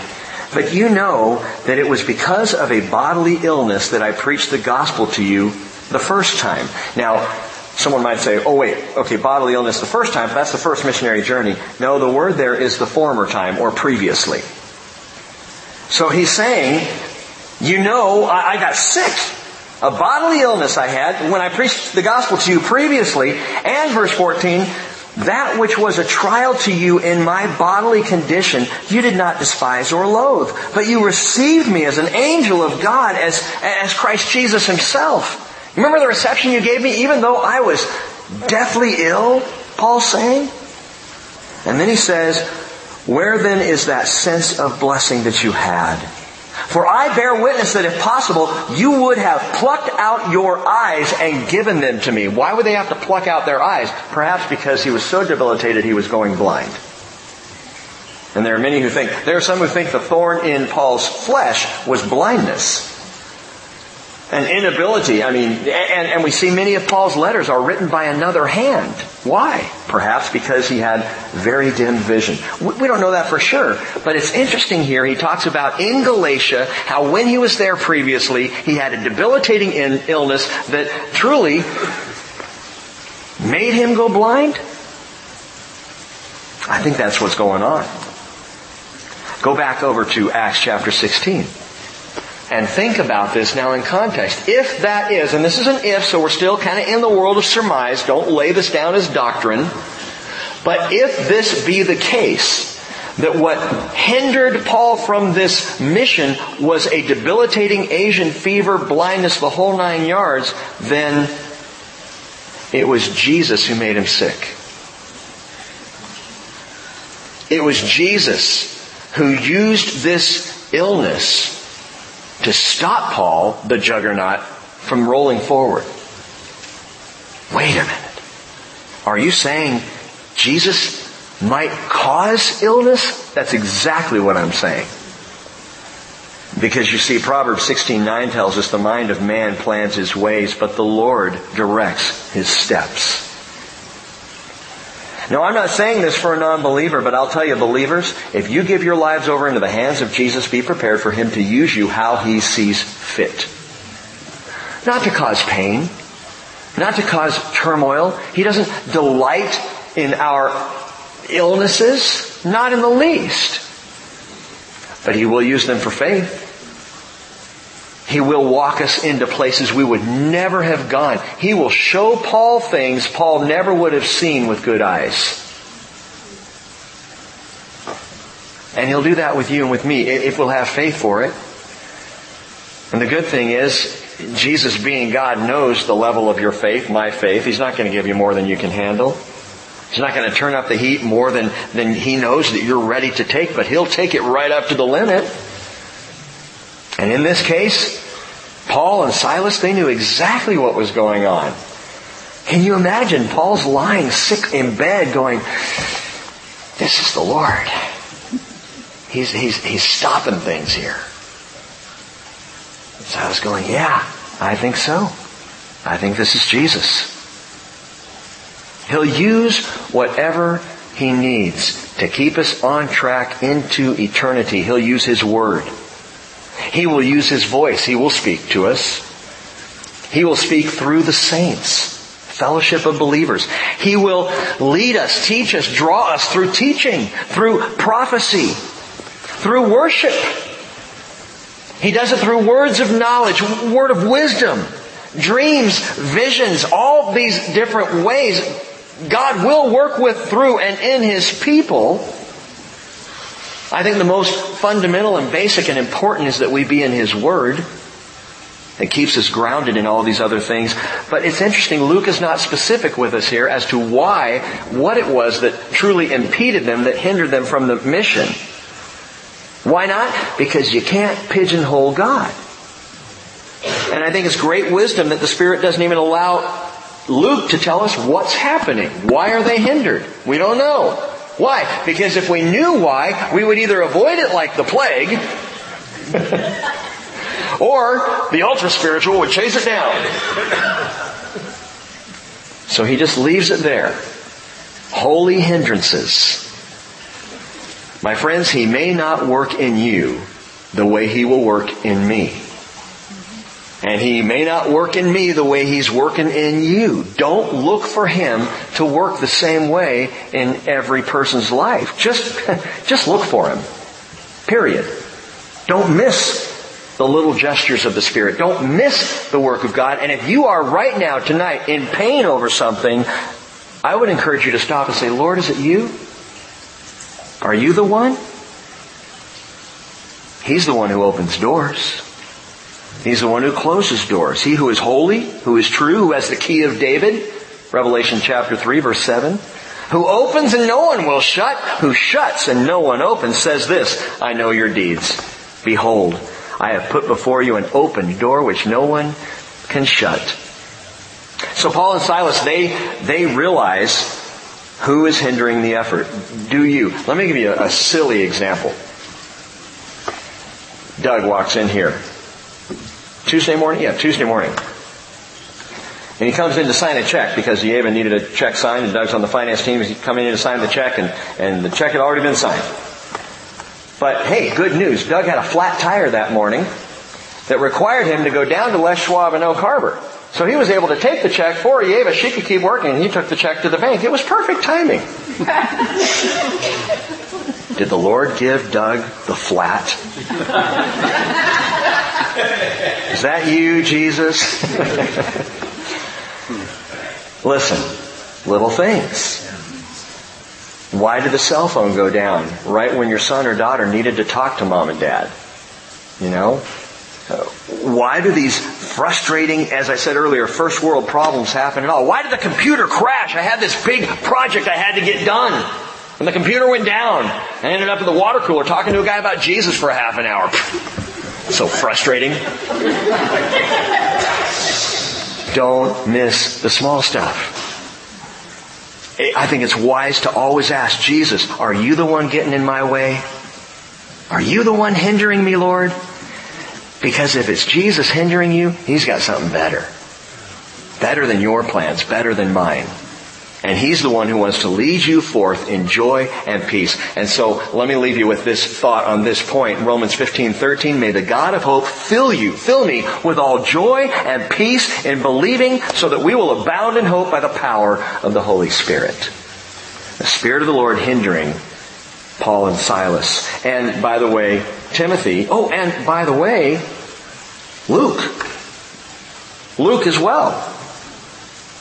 but you know that it was because of a bodily illness that I preached the gospel to you the first time. Now, someone might say, oh wait, okay, bodily illness the first time, that's the first missionary journey. No, the word there is the former time or previously. So he's saying, you know, I, I got sick. A bodily illness I had when I preached the gospel to you previously, and verse 14, that which was a trial to you in my bodily condition, you did not despise or loathe, but you received me as an angel of God, as, as Christ Jesus himself. Remember the reception you gave me even though I was deathly ill? Paul's saying. And then he says, where then is that sense of blessing that you had? For I bear witness that if possible, you would have plucked out your eyes and given them to me. Why would they have to pluck out their eyes? Perhaps because he was so debilitated he was going blind. And there are many who think, there are some who think the thorn in Paul's flesh was blindness an inability. I mean, and, and we see many of Paul's letters are written by another hand. Why? Perhaps because he had very dim vision. We don't know that for sure, but it's interesting here. He talks about in Galatia how when he was there previously, he had a debilitating illness that truly made him go blind. I think that's what's going on. Go back over to Acts chapter 16 and think about this now in context. If that is, and this is an if, so we're still kind of in the world of surmise, don't lay this down as doctrine, but if this be the case, that what hindered Paul from this mission was a debilitating Asian fever, blindness, the whole nine yards, then it was Jesus who made him sick. It was Jesus who used this illness to stop Paul, the juggernaut, from rolling forward. Wait a minute. Are you saying Jesus might cause illness? That's exactly what I'm saying. Because you see, Proverbs 16:9 tells us the mind of man plans his ways, but the Lord directs his steps. Now, I'm not saying this for a non-believer, but I'll tell you, believers, if you give your lives over into the hands of Jesus, be prepared for Him to use you how He sees fit. Not to cause pain, not to cause turmoil. He doesn't delight in our illnesses, not in the least. But He will use them for faith. He will walk us into places we would never have gone. He will show Paul things Paul never would have seen with good eyes. And he'll do that with you and with me if we'll have faith for it. And the good thing is, Jesus being God knows the level of your faith, my faith. He's not going to give you more than you can handle. He's not going to turn up the heat more than, than he knows that you're ready to take, but he'll take it right up to the limit. And in this case, Paul and Silas, they knew exactly what was going on. Can you imagine Paul's lying sick in bed going, this is the Lord. He's, he's, he's stopping things here. Silas going, yeah, I think so. I think this is Jesus. He'll use whatever he needs to keep us on track into eternity. He'll use his word. He will use His voice. He will speak to us. He will speak through the saints, fellowship of believers. He will lead us, teach us, draw us through teaching, through prophecy, through worship. He does it through words of knowledge, word of wisdom, dreams, visions, all these different ways God will work with through and in His people I think the most fundamental and basic and important is that we be in His Word. It keeps us grounded in all these other things. But it's interesting, Luke is not specific with us here as to why, what it was that truly impeded them, that hindered them from the mission. Why not? Because you can't pigeonhole God. And I think it's great wisdom that the Spirit doesn't even allow Luke to tell us what's happening. Why are they hindered? We don't know. Why? Because if we knew why, we would either avoid it like the plague, or the ultra spiritual would chase it down. So he just leaves it there. Holy hindrances. My friends, he may not work in you the way he will work in me. And he may not work in me the way he's working in you. Don't look for him to work the same way in every person's life. Just, just look for him. Period. Don't miss the little gestures of the Spirit. Don't miss the work of God. And if you are right now, tonight, in pain over something, I would encourage you to stop and say, Lord, is it you? Are you the one? He's the one who opens doors. He's the one who closes doors. He who is holy, who is true, who has the key of David, Revelation chapter 3 verse 7, who opens and no one will shut, who shuts and no one opens, says this, I know your deeds. Behold, I have put before you an open door which no one can shut. So Paul and Silas, they, they realize who is hindering the effort. Do you? Let me give you a, a silly example. Doug walks in here. Tuesday morning? Yeah, Tuesday morning. And he comes in to sign a check because Yeva needed a check signed and Doug's on the finance team. He's coming in to sign the check and, and the check had already been signed. But hey, good news. Doug had a flat tire that morning that required him to go down to Les Schwab in Oak Harbor. So he was able to take the check for Yeva. She could keep working and he took the check to the bank. It was perfect timing. Did the Lord give Doug the flat? Is that you, Jesus? Listen, little things. Why did the cell phone go down right when your son or daughter needed to talk to mom and dad? You know? Uh, why do these frustrating, as I said earlier, first world problems happen at all? Why did the computer crash? I had this big project I had to get done. And the computer went down. I ended up in the water cooler talking to a guy about Jesus for a half an hour. So frustrating. Don't miss the small stuff. I think it's wise to always ask Jesus, are you the one getting in my way? Are you the one hindering me, Lord? Because if it's Jesus hindering you, He's got something better. Better than your plans, better than mine. And He's the one who wants to lead you forth in joy and peace. And so let me leave you with this thought on this point. Romans 15, 13, may the God of hope fill you, fill me with all joy and peace in believing so that we will abound in hope by the power of the Holy Spirit. The Spirit of the Lord hindering Paul and Silas. And by the way, Timothy. Oh, and by the way, Luke. Luke as well.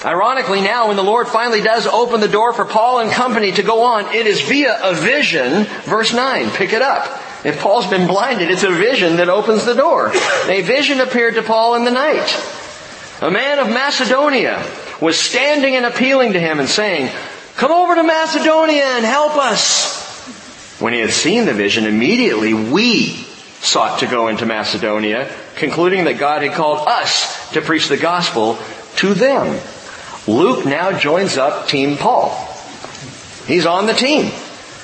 Ironically now, when the Lord finally does open the door for Paul and company to go on, it is via a vision, verse 9. Pick it up. If Paul's been blinded, it's a vision that opens the door. A vision appeared to Paul in the night. A man of Macedonia was standing and appealing to him and saying, Come over to Macedonia and help us. When he had seen the vision, immediately we sought to go into Macedonia, concluding that God had called us to preach the gospel to them. Luke now joins up Team Paul. He's on the team.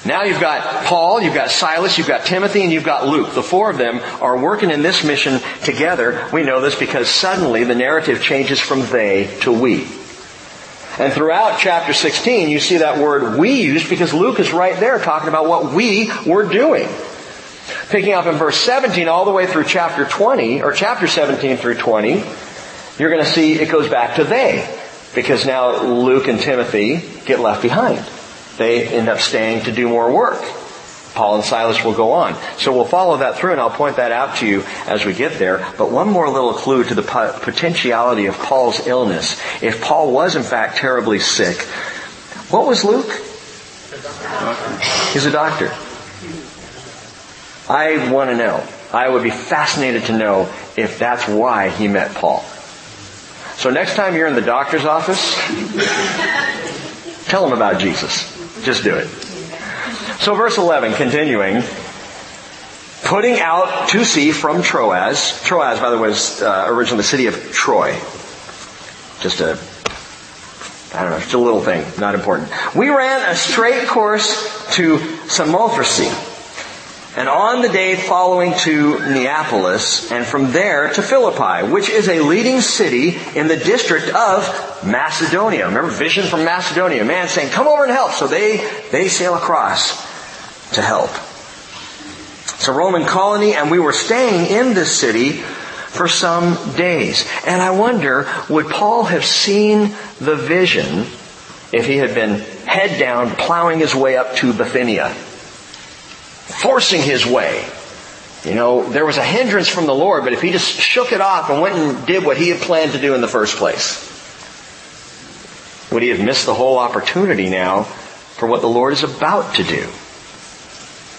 Now you've got Paul, you've got Silas, you've got Timothy, and you've got Luke. The four of them are working in this mission together. We know this because suddenly the narrative changes from they to we. And throughout chapter 16, you see that word we used because Luke is right there talking about what we were doing. Picking up in verse 17 all the way through chapter 20, or chapter 17 through 20, you're going to see it goes back to they. Because now Luke and Timothy get left behind. They end up staying to do more work. Paul and Silas will go on. So we'll follow that through and I'll point that out to you as we get there. But one more little clue to the potentiality of Paul's illness. If Paul was in fact terribly sick, what was Luke? He's a doctor. I want to know. I would be fascinated to know if that's why he met Paul. So next time you're in the doctor's office, tell them about Jesus. Just do it. So verse 11, continuing, putting out to sea from Troas. Troas, by the way, was uh, originally the city of Troy. Just a, I don't know, just a little thing, not important. We ran a straight course to Samothrace, and on the day following to Neapolis, and from there to Philippi, which is a leading city in the district of Macedonia. Remember, vision from Macedonia. Man saying, come over and help. So they, they sail across to help. It's a Roman colony and we were staying in this city for some days. And I wonder, would Paul have seen the vision if he had been head down plowing his way up to Bithynia? Forcing his way. You know, there was a hindrance from the Lord, but if he just shook it off and went and did what he had planned to do in the first place, would he have missed the whole opportunity now for what the Lord is about to do?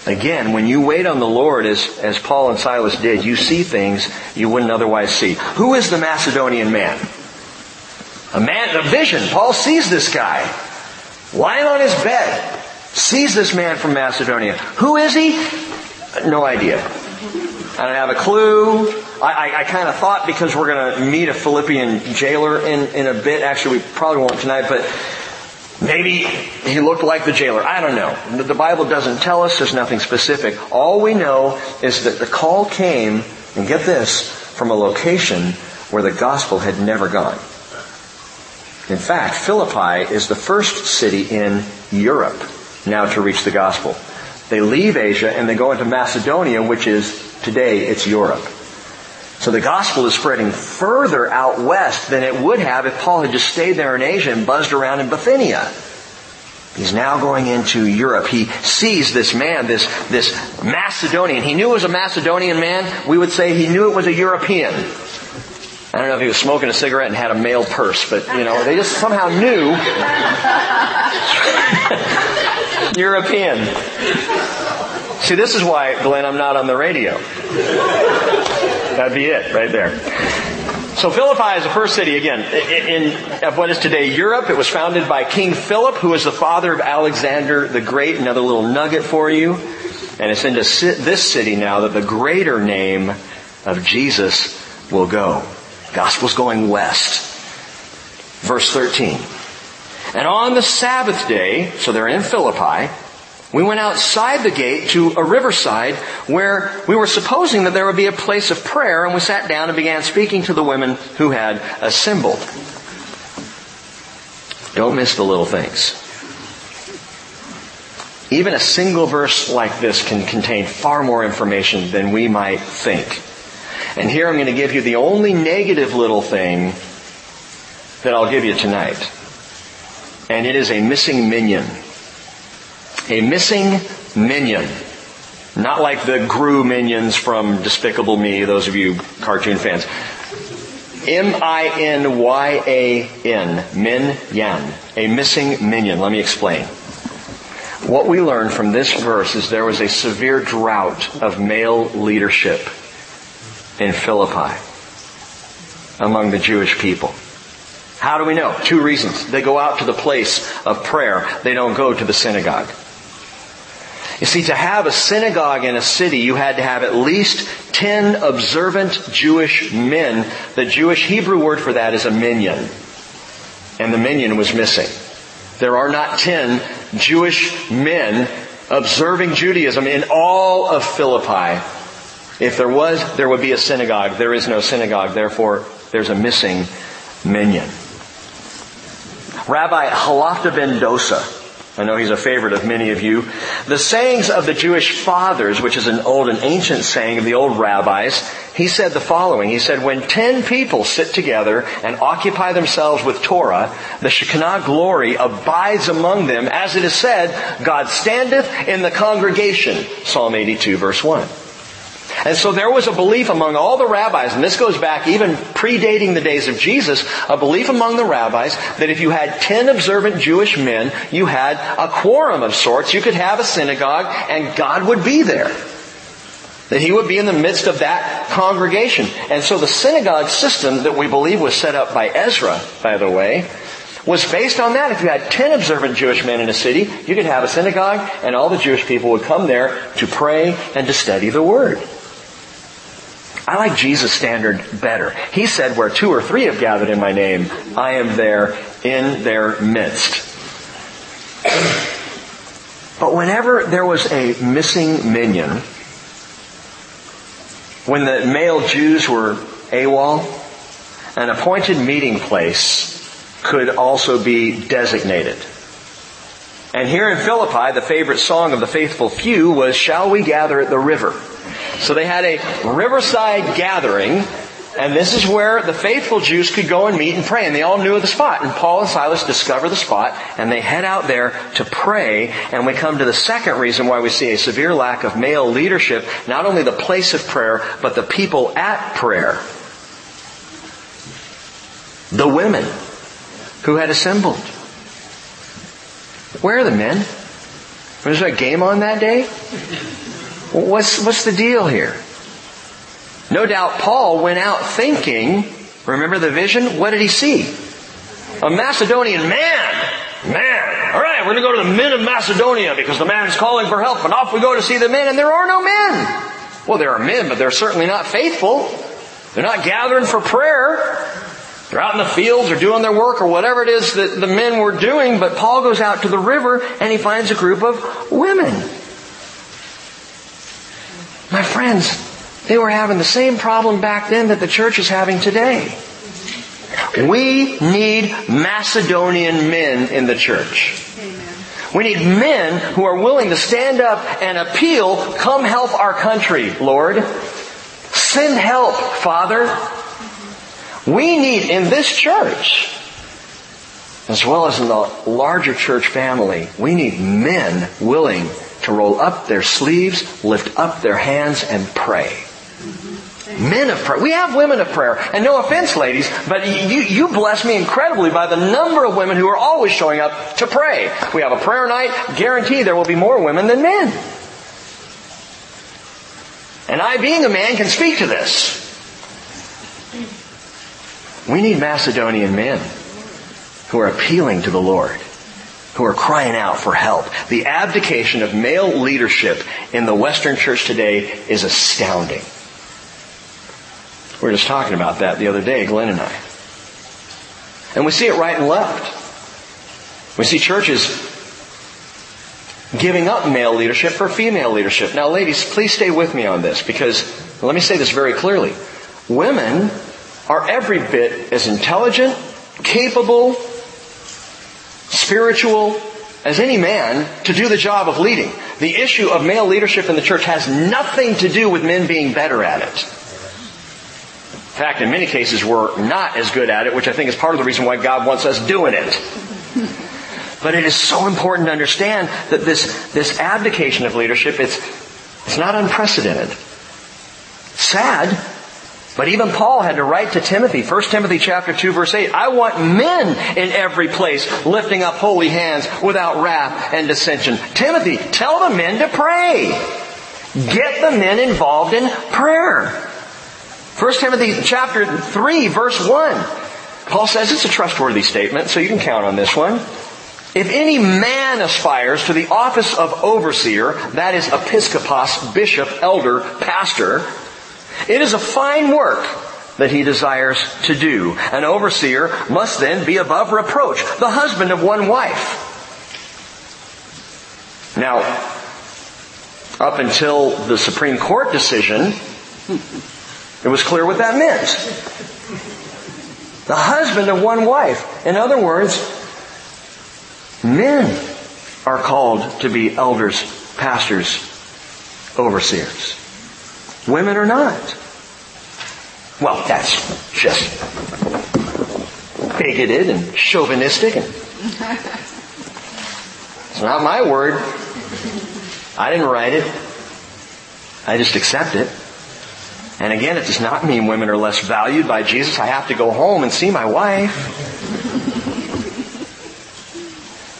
Again, when you wait on the Lord as, as Paul and Silas did, you see things you wouldn't otherwise see. Who is the Macedonian man? A man, a vision. Paul sees this guy. Lying on his bed. Sees this man from Macedonia. Who is he? No idea. I don't have a clue. I, I, I kind of thought because we're going to meet a Philippian jailer in, in a bit. Actually, we probably won't tonight, but Maybe he looked like the jailer. I don't know. The Bible doesn't tell us. There's nothing specific. All we know is that the call came, and get this, from a location where the gospel had never gone. In fact, Philippi is the first city in Europe now to reach the gospel. They leave Asia and they go into Macedonia, which is today it's Europe. So the gospel is spreading further out west than it would have if Paul had just stayed there in Asia and buzzed around in Bithynia. He's now going into Europe. He sees this man, this, this Macedonian. He knew it was a Macedonian man. We would say he knew it was a European. I don't know if he was smoking a cigarette and had a male purse, but you know, they just somehow knew. European. See, this is why, Glenn, I'm not on the radio. That'd be it right there. So Philippi is the first city again in, of what is today Europe. It was founded by King Philip, who was the father of Alexander the Great. Another little nugget for you. And it's into this city now that the greater name of Jesus will go. Gospel's going west. Verse 13. And on the Sabbath day, so they're in Philippi, we went outside the gate to a riverside where we were supposing that there would be a place of prayer and we sat down and began speaking to the women who had assembled. Don't miss the little things. Even a single verse like this can contain far more information than we might think. And here I'm going to give you the only negative little thing that I'll give you tonight. And it is a missing minion. A missing minion. Not like the Gru minions from Despicable Me, those of you cartoon fans. M-I-N-Y-A-N. Min Yan. A missing minion. Let me explain. What we learn from this verse is there was a severe drought of male leadership in Philippi among the Jewish people. How do we know? Two reasons. They go out to the place of prayer. They don't go to the synagogue. You see, to have a synagogue in a city, you had to have at least 10 observant Jewish men. The Jewish Hebrew word for that is a minion. And the minion was missing. There are not 10 Jewish men observing Judaism in all of Philippi. If there was, there would be a synagogue. There is no synagogue. Therefore, there's a missing minyan. Rabbi Halafta ben Dosa I know he's a favorite of many of you. The sayings of the Jewish fathers, which is an old and ancient saying of the old rabbis, he said the following. He said, when ten people sit together and occupy themselves with Torah, the Shekinah glory abides among them, as it is said, God standeth in the congregation. Psalm 82 verse 1. And so there was a belief among all the rabbis, and this goes back even predating the days of Jesus, a belief among the rabbis that if you had ten observant Jewish men, you had a quorum of sorts, you could have a synagogue, and God would be there. That He would be in the midst of that congregation. And so the synagogue system that we believe was set up by Ezra, by the way, was based on that. If you had 10 observant Jewish men in a city, you could have a synagogue and all the Jewish people would come there to pray and to study the Word. I like Jesus' standard better. He said, where two or three have gathered in my name, I am there in their midst. But whenever there was a missing minion, when the male Jews were AWOL, an appointed meeting place could also be designated. And here in Philippi, the favorite song of the faithful few was, Shall we gather at the river? So they had a riverside gathering, and this is where the faithful Jews could go and meet and pray, and they all knew of the spot. And Paul and Silas discover the spot, and they head out there to pray, and we come to the second reason why we see a severe lack of male leadership, not only the place of prayer, but the people at prayer. The women who had assembled. Where are the men? Was there a game on that day? What's, what's the deal here? No doubt Paul went out thinking, remember the vision? What did he see? A Macedonian man. Man. All right, we're going to go to the men of Macedonia because the man's calling for help and off we go to see the men and there are no men. Well, there are men, but they're certainly not faithful. They're not gathering for prayer. They're out in the fields or doing their work or whatever it is that the men were doing, but Paul goes out to the river and he finds a group of women. My friends, they were having the same problem back then that the church is having today. We need Macedonian men in the church. We need men who are willing to stand up and appeal, come help our country, Lord. Send help, Father. We need in this church, as well as in the larger church family, we need men willing to roll up their sleeves, lift up their hands, and pray. Men of prayer. We have women of prayer. And no offense, ladies, but you, you bless me incredibly by the number of women who are always showing up to pray. We have a prayer night. Guarantee there will be more women than men. And I, being a man, can speak to this. We need Macedonian men who are appealing to the Lord, who are crying out for help. The abdication of male leadership in the Western church today is astounding. We were just talking about that the other day, Glenn and I. And we see it right and left. We see churches giving up male leadership for female leadership. Now ladies, please stay with me on this because let me say this very clearly. Women are every bit as intelligent, capable, spiritual as any man to do the job of leading. The issue of male leadership in the church has nothing to do with men being better at it. In fact, in many cases, we're not as good at it, which I think is part of the reason why God wants us doing it. But it is so important to understand that this, this abdication of leadership, it's, it's not unprecedented. Sad, but even Paul had to write to Timothy, 1 Timothy chapter 2 verse 8, I want men in every place lifting up holy hands without wrath and dissension. Timothy, tell the men to pray. Get the men involved in prayer. 1 Timothy chapter 3 verse 1. Paul says it's a trustworthy statement, so you can count on this one. If any man aspires to the office of overseer, that is episkopos, bishop, elder, pastor, it is a fine work that he desires to do. An overseer must then be above reproach, the husband of one wife. Now, up until the Supreme Court decision, it was clear what that meant. The husband of one wife. In other words, men are called to be elders, pastors, overseers. Women are not. Well, that's just bigoted and chauvinistic. And it's not my word. I didn't write it. I just accept it. And again, it does not mean women are less valued by Jesus. I have to go home and see my wife.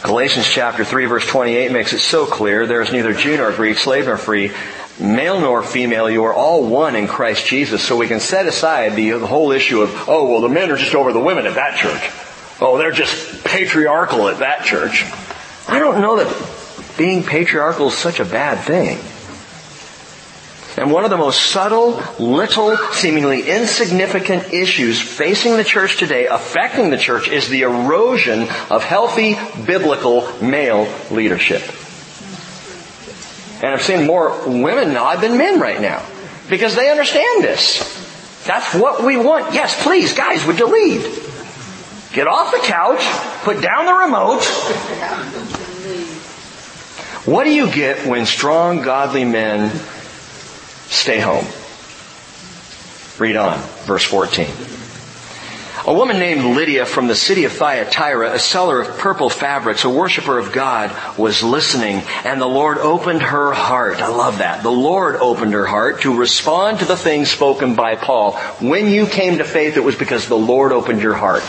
Galatians chapter 3 verse 28 makes it so clear, there is neither Jew nor Greek, slave nor free, male nor female, you are all one in Christ Jesus. So we can set aside the, the whole issue of, oh, well, the men are just over the women at that church. Oh, they're just patriarchal at that church. I don't know that being patriarchal is such a bad thing. And one of the most subtle, little, seemingly insignificant issues facing the church today, affecting the church, is the erosion of healthy, biblical male leadership. And I've seen more women nod than men right now. Because they understand this. That's what we want. Yes, please, guys, would you lead? Get off the couch, put down the remote. What do you get when strong, godly men stay home? Read on, verse 14. A woman named Lydia from the city of Thyatira, a seller of purple fabrics, a worshiper of God, was listening, and the Lord opened her heart. I love that. The Lord opened her heart to respond to the things spoken by Paul. When you came to faith, it was because the Lord opened your heart.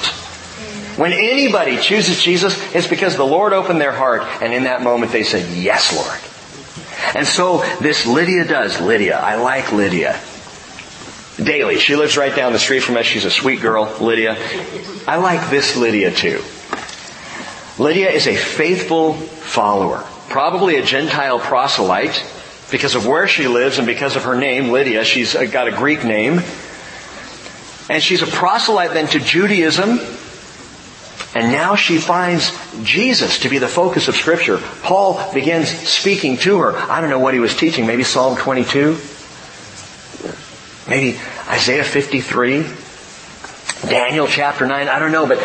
When anybody chooses Jesus, it's because the Lord opened their heart, and in that moment they said, Yes, Lord. And so this Lydia does. Lydia. I like Lydia daily. She lives right down the street from us. She's a sweet girl, Lydia. I like this Lydia too. Lydia is a faithful follower, probably a Gentile proselyte because of where she lives and because of her name, Lydia. She's uh, got a Greek name. And she's a proselyte then to Judaism. And now she finds Jesus to be the focus of scripture. Paul begins speaking to her. I don't know what he was teaching, maybe Psalm 22. Maybe Isaiah 53, Daniel chapter 9, I don't know, but,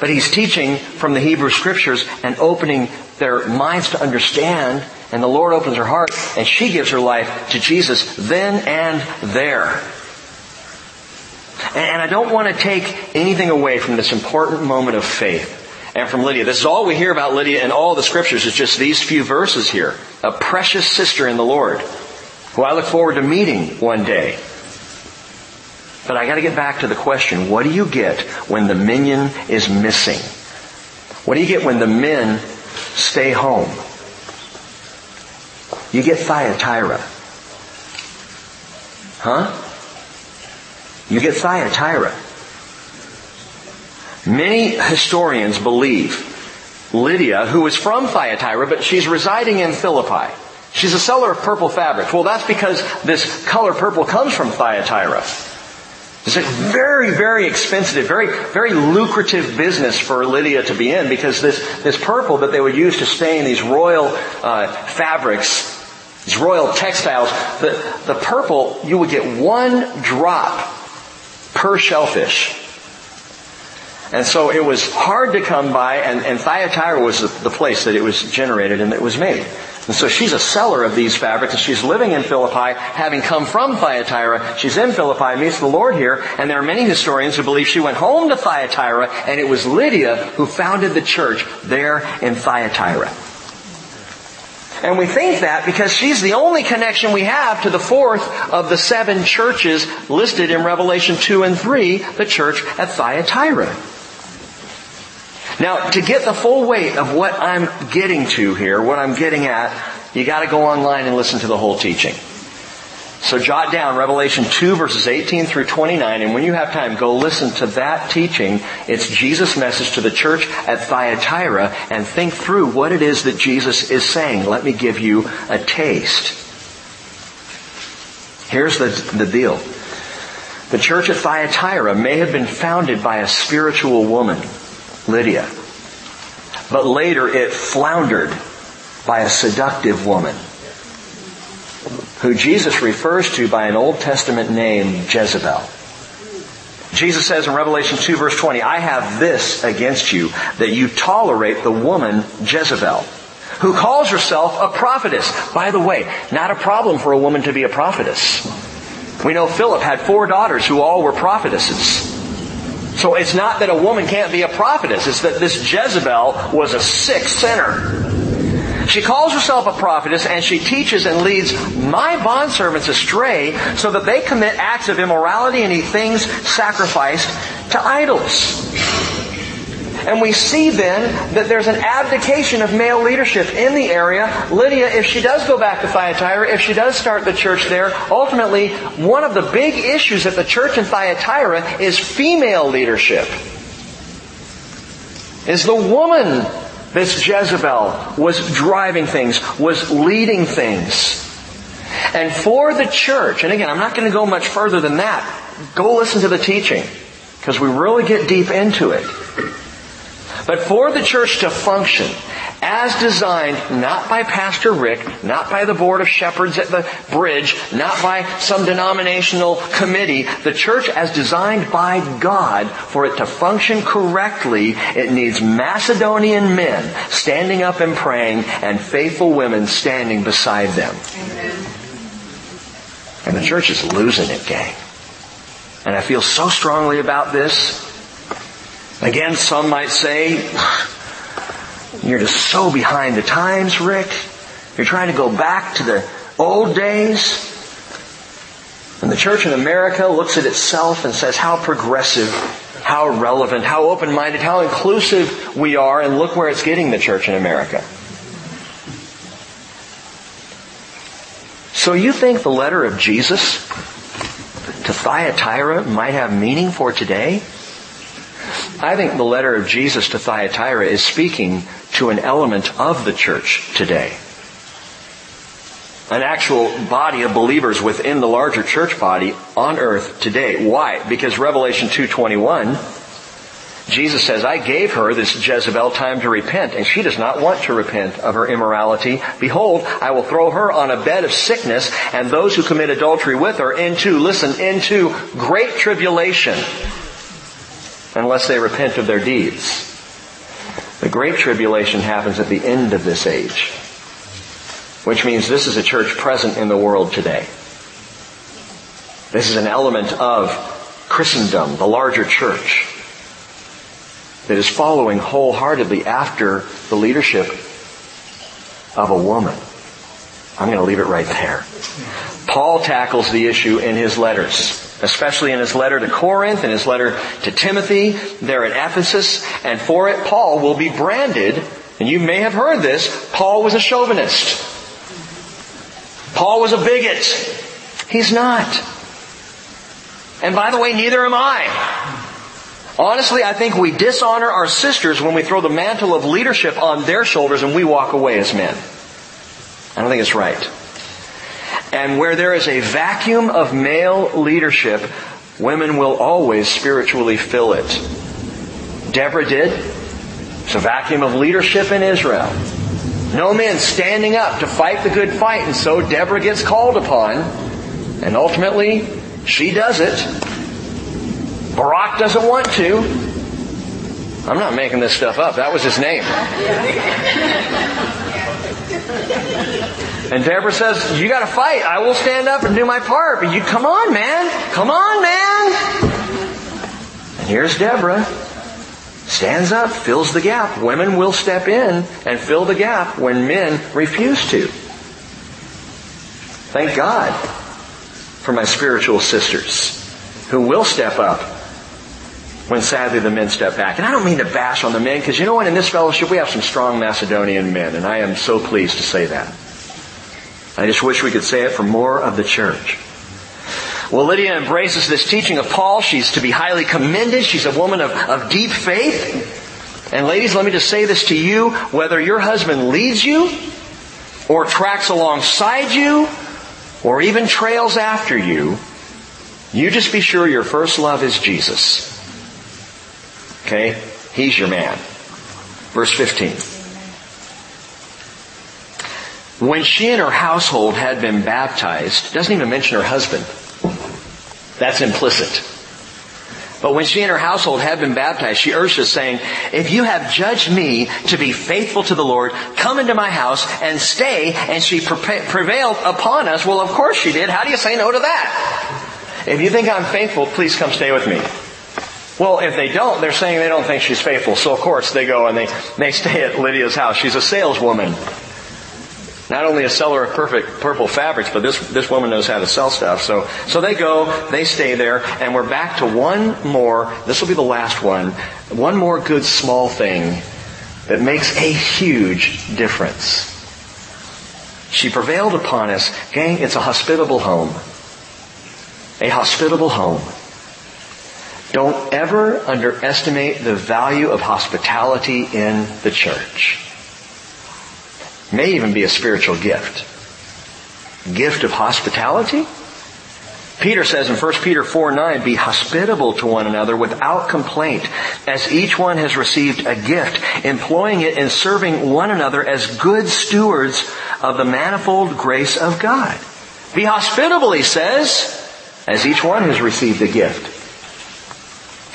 but he's teaching from the Hebrew scriptures and opening their minds to understand and the Lord opens her heart and she gives her life to Jesus then and there. And I don't want to take anything away from this important moment of faith and from Lydia. This is all we hear about Lydia in all the scriptures is just these few verses here. A precious sister in the Lord who I look forward to meeting one day. But I gotta get back to the question, what do you get when the minion is missing? What do you get when the men stay home? You get Thyatira. Huh? You get Thyatira. Many historians believe Lydia, who is from Thyatira, but she's residing in Philippi. She's a seller of purple fabrics. Well, that's because this color purple comes from Thyatira. It's a very, very expensive, very, very lucrative business for Lydia to be in because this, this purple that they would use to stain these royal uh, fabrics, these royal textiles, the, the purple, you would get one drop per shellfish. And so it was hard to come by, and, and Thyatira was the, the place that it was generated and it was made. And so she's a seller of these fabrics, and she's living in Philippi, having come from Thyatira. She's in Philippi, meets the Lord here, and there are many historians who believe she went home to Thyatira, and it was Lydia who founded the church there in Thyatira. And we think that because she's the only connection we have to the fourth of the seven churches listed in Revelation 2 and 3, the church at Thyatira. Now, to get the full weight of what I'm getting to here, what I'm getting at, you gotta go online and listen to the whole teaching. So jot down Revelation 2 verses 18 through 29, and when you have time, go listen to that teaching. It's Jesus' message to the church at Thyatira, and think through what it is that Jesus is saying. Let me give you a taste. Here's the, the deal. The church at Thyatira may have been founded by a spiritual woman Lydia. But later it floundered by a seductive woman who Jesus refers to by an Old Testament name, Jezebel. Jesus says in Revelation 2 verse 20, I have this against you, that you tolerate the woman Jezebel, who calls herself a prophetess. By the way, not a problem for a woman to be a prophetess. We know Philip had four daughters who all were prophetesses. So it's not that a woman can't be a prophetess, it's that this Jezebel was a sick sinner. She calls herself a prophetess and she teaches and leads my bondservants astray so that they commit acts of immorality and eat things sacrificed to idols. And we see then that there's an abdication of male leadership in the area. Lydia, if she does go back to Thyatira, if she does start the church there, ultimately one of the big issues at the church in Thyatira is female leadership. Is the woman, this Jezebel, was driving things, was leading things. And for the church, and again, I'm not going to go much further than that. Go listen to the teaching, because we really get deep into it. But for the church to function as designed, not by Pastor Rick, not by the board of shepherds at the bridge, not by some denominational committee, the church as designed by God, for it to function correctly, it needs Macedonian men standing up and praying and faithful women standing beside them. Amen. And the church is losing it, gang. And I feel so strongly about this Again, some might say, you're just so behind the times, Rick. You're trying to go back to the old days. And the church in America looks at itself and says how progressive, how relevant, how open-minded, how inclusive we are, and look where it's getting the church in America. So you think the letter of Jesus to Thyatira might have meaning for today? I think the letter of Jesus to Thyatira is speaking to an element of the church today. An actual body of believers within the larger church body on earth today. Why? Because Revelation 221, Jesus says, I gave her, this Jezebel, time to repent, and she does not want to repent of her immorality. Behold, I will throw her on a bed of sickness, and those who commit adultery with her into, listen, into great tribulation unless they repent of their deeds. The Great Tribulation happens at the end of this age, which means this is a church present in the world today. This is an element of Christendom, the larger church, that is following wholeheartedly after the leadership of a woman. I'm going to leave it right there. Paul tackles the issue in his letters. Especially in his letter to Corinth and his letter to Timothy there at Ephesus. And for it, Paul will be branded, and you may have heard this, Paul was a chauvinist. Paul was a bigot. He's not. And by the way, neither am I. Honestly, I think we dishonor our sisters when we throw the mantle of leadership on their shoulders and we walk away as men. I don't think it's right. And where there is a vacuum of male leadership, women will always spiritually fill it. Deborah did. It's a vacuum of leadership in Israel. No men standing up to fight the good fight, and so Deborah gets called upon, and ultimately, she does it. Barak doesn't want to. I'm not making this stuff up. That was his name. And Deborah says, you gotta fight. I will stand up and do my part. But you, come on, man. Come on, man. And here's Deborah. Stands up, fills the gap. Women will step in and fill the gap when men refuse to. Thank God for my spiritual sisters who will step up when sadly the men step back. And I don't mean to bash on the men because you know what? In this fellowship we have some strong Macedonian men and I am so pleased to say that. I just wish we could say it for more of the church. Well, Lydia embraces this teaching of Paul. She's to be highly commended. She's a woman of, of deep faith. And ladies, let me just say this to you. Whether your husband leads you, or tracks alongside you, or even trails after you, you just be sure your first love is Jesus. Okay? He's your man. Verse 15. When she and her household had been baptized, doesn't even mention her husband. That's implicit. But when she and her household had been baptized, she urged us saying, if you have judged me to be faithful to the Lord, come into my house and stay. And she prevailed upon us. Well, of course she did. How do you say no to that? If you think I'm faithful, please come stay with me. Well, if they don't, they're saying they don't think she's faithful. So of course they go and they, they stay at Lydia's house. She's a saleswoman. Not only a seller of perfect purple fabrics, but this, this woman knows how to sell stuff. So, so they go, they stay there, and we're back to one more, this will be the last one, one more good small thing that makes a huge difference. She prevailed upon us. Gang, it's a hospitable home. A hospitable home. Don't ever underestimate the value of hospitality in the church. May even be a spiritual gift. Gift of hospitality? Peter says in 1 Peter 4 9, be hospitable to one another without complaint, as each one has received a gift, employing it in serving one another as good stewards of the manifold grace of God. Be hospitable, he says, as each one has received a gift.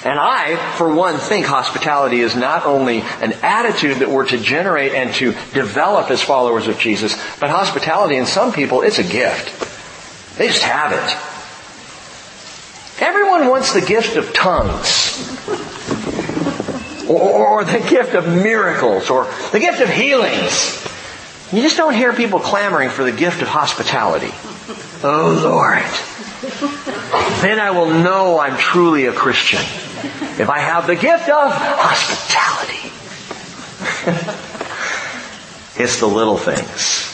And I, for one, think hospitality is not only an attitude that we're to generate and to develop as followers of Jesus, but hospitality in some people, it's a gift. They just have it. Everyone wants the gift of tongues. Or, the gift of miracles, or the gift of healings. You just don't hear people clamoring for the gift of hospitality. Oh Lord. Then I will know I'm truly a Christian if I have the gift of hospitality. it's the little things.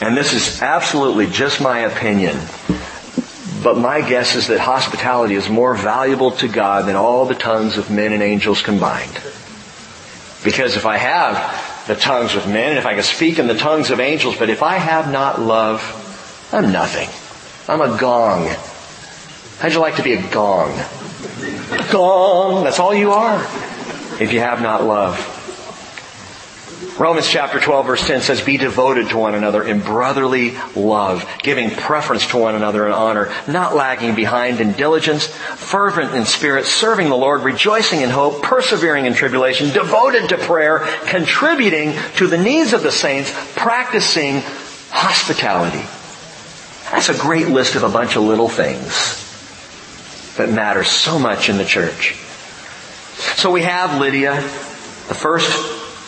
And this is absolutely just my opinion. But my guess is that hospitality is more valuable to God than all the tongues of men and angels combined. Because if I have the tongues of men, and if I can speak in the tongues of angels, but if I have not love, I'm nothing. I'm a gong. How'd you like to be a gong? Gong! That's all you are if you have not love. Romans chapter 12 verse 10 says, be devoted to one another in brotherly love, giving preference to one another in honor, not lagging behind in diligence, fervent in spirit, serving the Lord, rejoicing in hope, persevering in tribulation, devoted to prayer, contributing to the needs of the saints, practicing hospitality. That's a great list of a bunch of little things that matter so much in the church. So we have Lydia, the first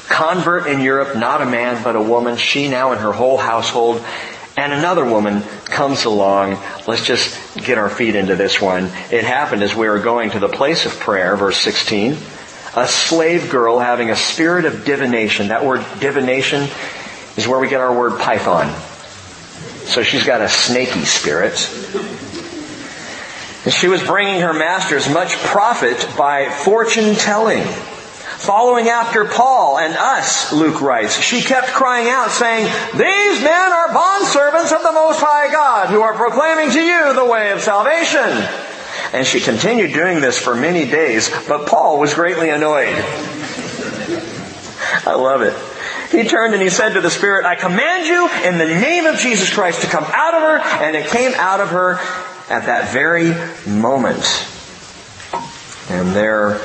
convert in Europe, not a man but a woman, she now and her whole household, and another woman comes along. Let's just get our feet into this one. It happened as we were going to the place of prayer, verse 16. A slave girl having a spirit of divination. That word divination is where we get our word python. So she's got a snaky spirit. And she was bringing her masters much profit by fortune telling. Following after Paul and us, Luke writes, she kept crying out saying, These men are bondservants of the Most High God who are proclaiming to you the way of salvation. And she continued doing this for many days, but Paul was greatly annoyed. I love it. He turned and he said to the Spirit, I command you in the name of Jesus Christ to come out of her, and it came out of her at that very moment. And their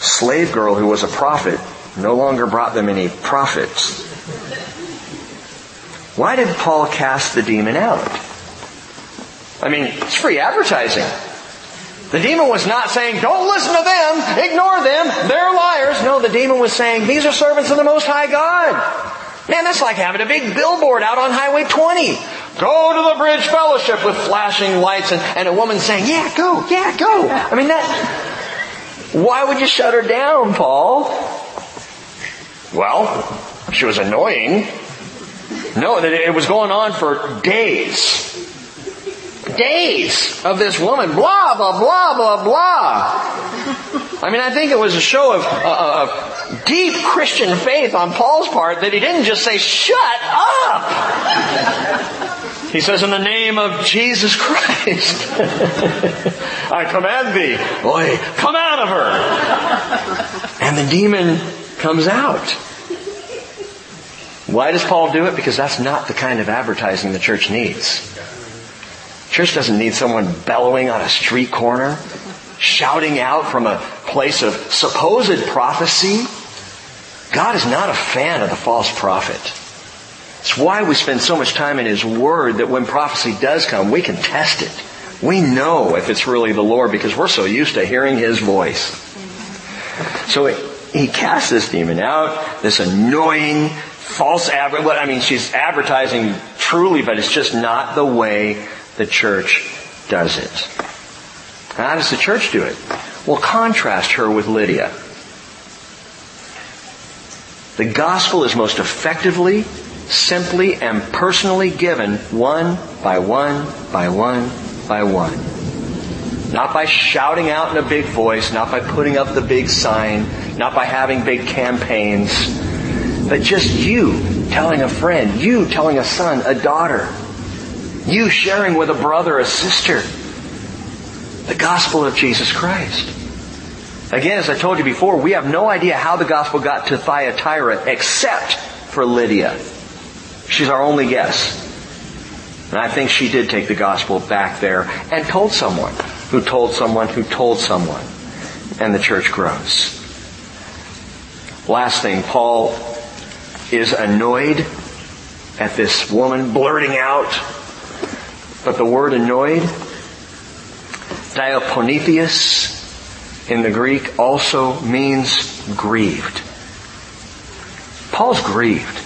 slave girl, who was a prophet, no longer brought them any profit. Why did Paul cast the demon out? I mean, it's free advertising. The demon was not saying, don't listen to them, ignore them, they're liars. No, the demon was saying, these are servants of the Most High God. Man, that's like having a big billboard out on Highway 20. Go to the bridge fellowship with flashing lights and, and a woman saying, yeah, go, yeah, go. I mean, that, why would you shut her down, Paul? Well, she was annoying. No, it was going on for days. Days of this woman, blah, blah, blah, blah, blah. I mean, I think it was a show of, uh, of deep Christian faith on Paul's part that he didn't just say, shut up! He says, in the name of Jesus Christ, I command thee, boy, come out of her. And the demon comes out. Why does Paul do it? Because that's not the kind of advertising the church needs. Church doesn't need someone bellowing on a street corner, shouting out from a place of supposed prophecy. God is not a fan of the false prophet. It's why we spend so much time in His Word that when prophecy does come, we can test it. We know if it's really the Lord because we're so used to hearing His voice. So he casts this demon out, this annoying, false adver- I mean, she's advertising truly, but it's just not the way the church does it. How does the church do it? Well, contrast her with Lydia. The gospel is most effectively simply and personally given one by one by one by one. Not by shouting out in a big voice, not by putting up the big sign, not by having big campaigns, but just you telling a friend, you telling a son, a daughter, you sharing with a brother, a sister, the gospel of Jesus Christ. Again, as I told you before, we have no idea how the gospel got to Thyatira except for Lydia. She's our only guess. And I think she did take the gospel back there and told someone who told someone who told someone. And the church grows. Last thing, Paul is annoyed at this woman blurting out. But the word annoyed, diaponethius in the Greek also means grieved. Paul's grieved.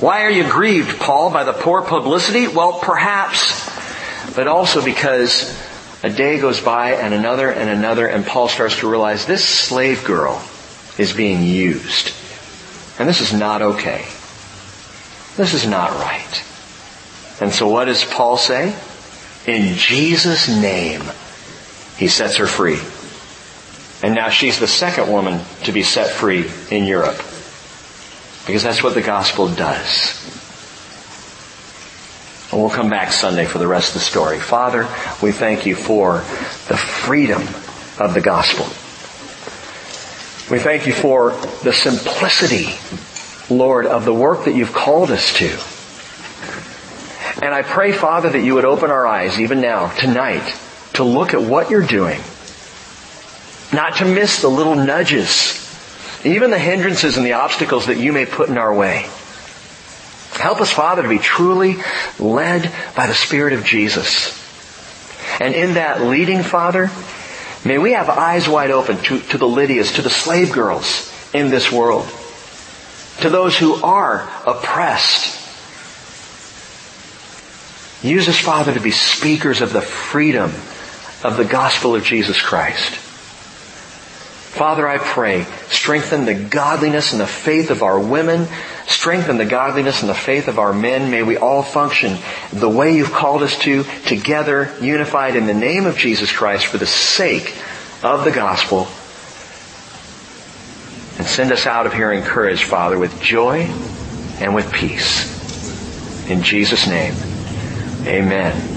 Why are you grieved, Paul, by the poor publicity? Well, perhaps, but also because a day goes by and another and another and Paul starts to realize this slave girl is being used. And this is not okay. This is not right. And so what does Paul say? In Jesus' name, he sets her free. And now she's the second woman to be set free in Europe. Because that's what the gospel does. And we'll come back Sunday for the rest of the story. Father, we thank you for the freedom of the gospel. We thank you for the simplicity, Lord, of the work that you've called us to. And I pray, Father, that you would open our eyes even now, tonight, to look at what you're doing. Not to miss the little nudges even the hindrances and the obstacles that you may put in our way. Help us, Father, to be truly led by the Spirit of Jesus. And in that leading, Father, may we have eyes wide open to, to the Lydias, to the slave girls in this world, to those who are oppressed. Use us, Father, to be speakers of the freedom of the gospel of Jesus Christ. Father, I pray, strengthen the godliness and the faith of our women, strengthen the godliness and the faith of our men. May we all function the way you've called us to, together, unified in the name of Jesus Christ for the sake of the gospel. And send us out of here encouraged, Father, with joy and with peace. In Jesus' name, amen.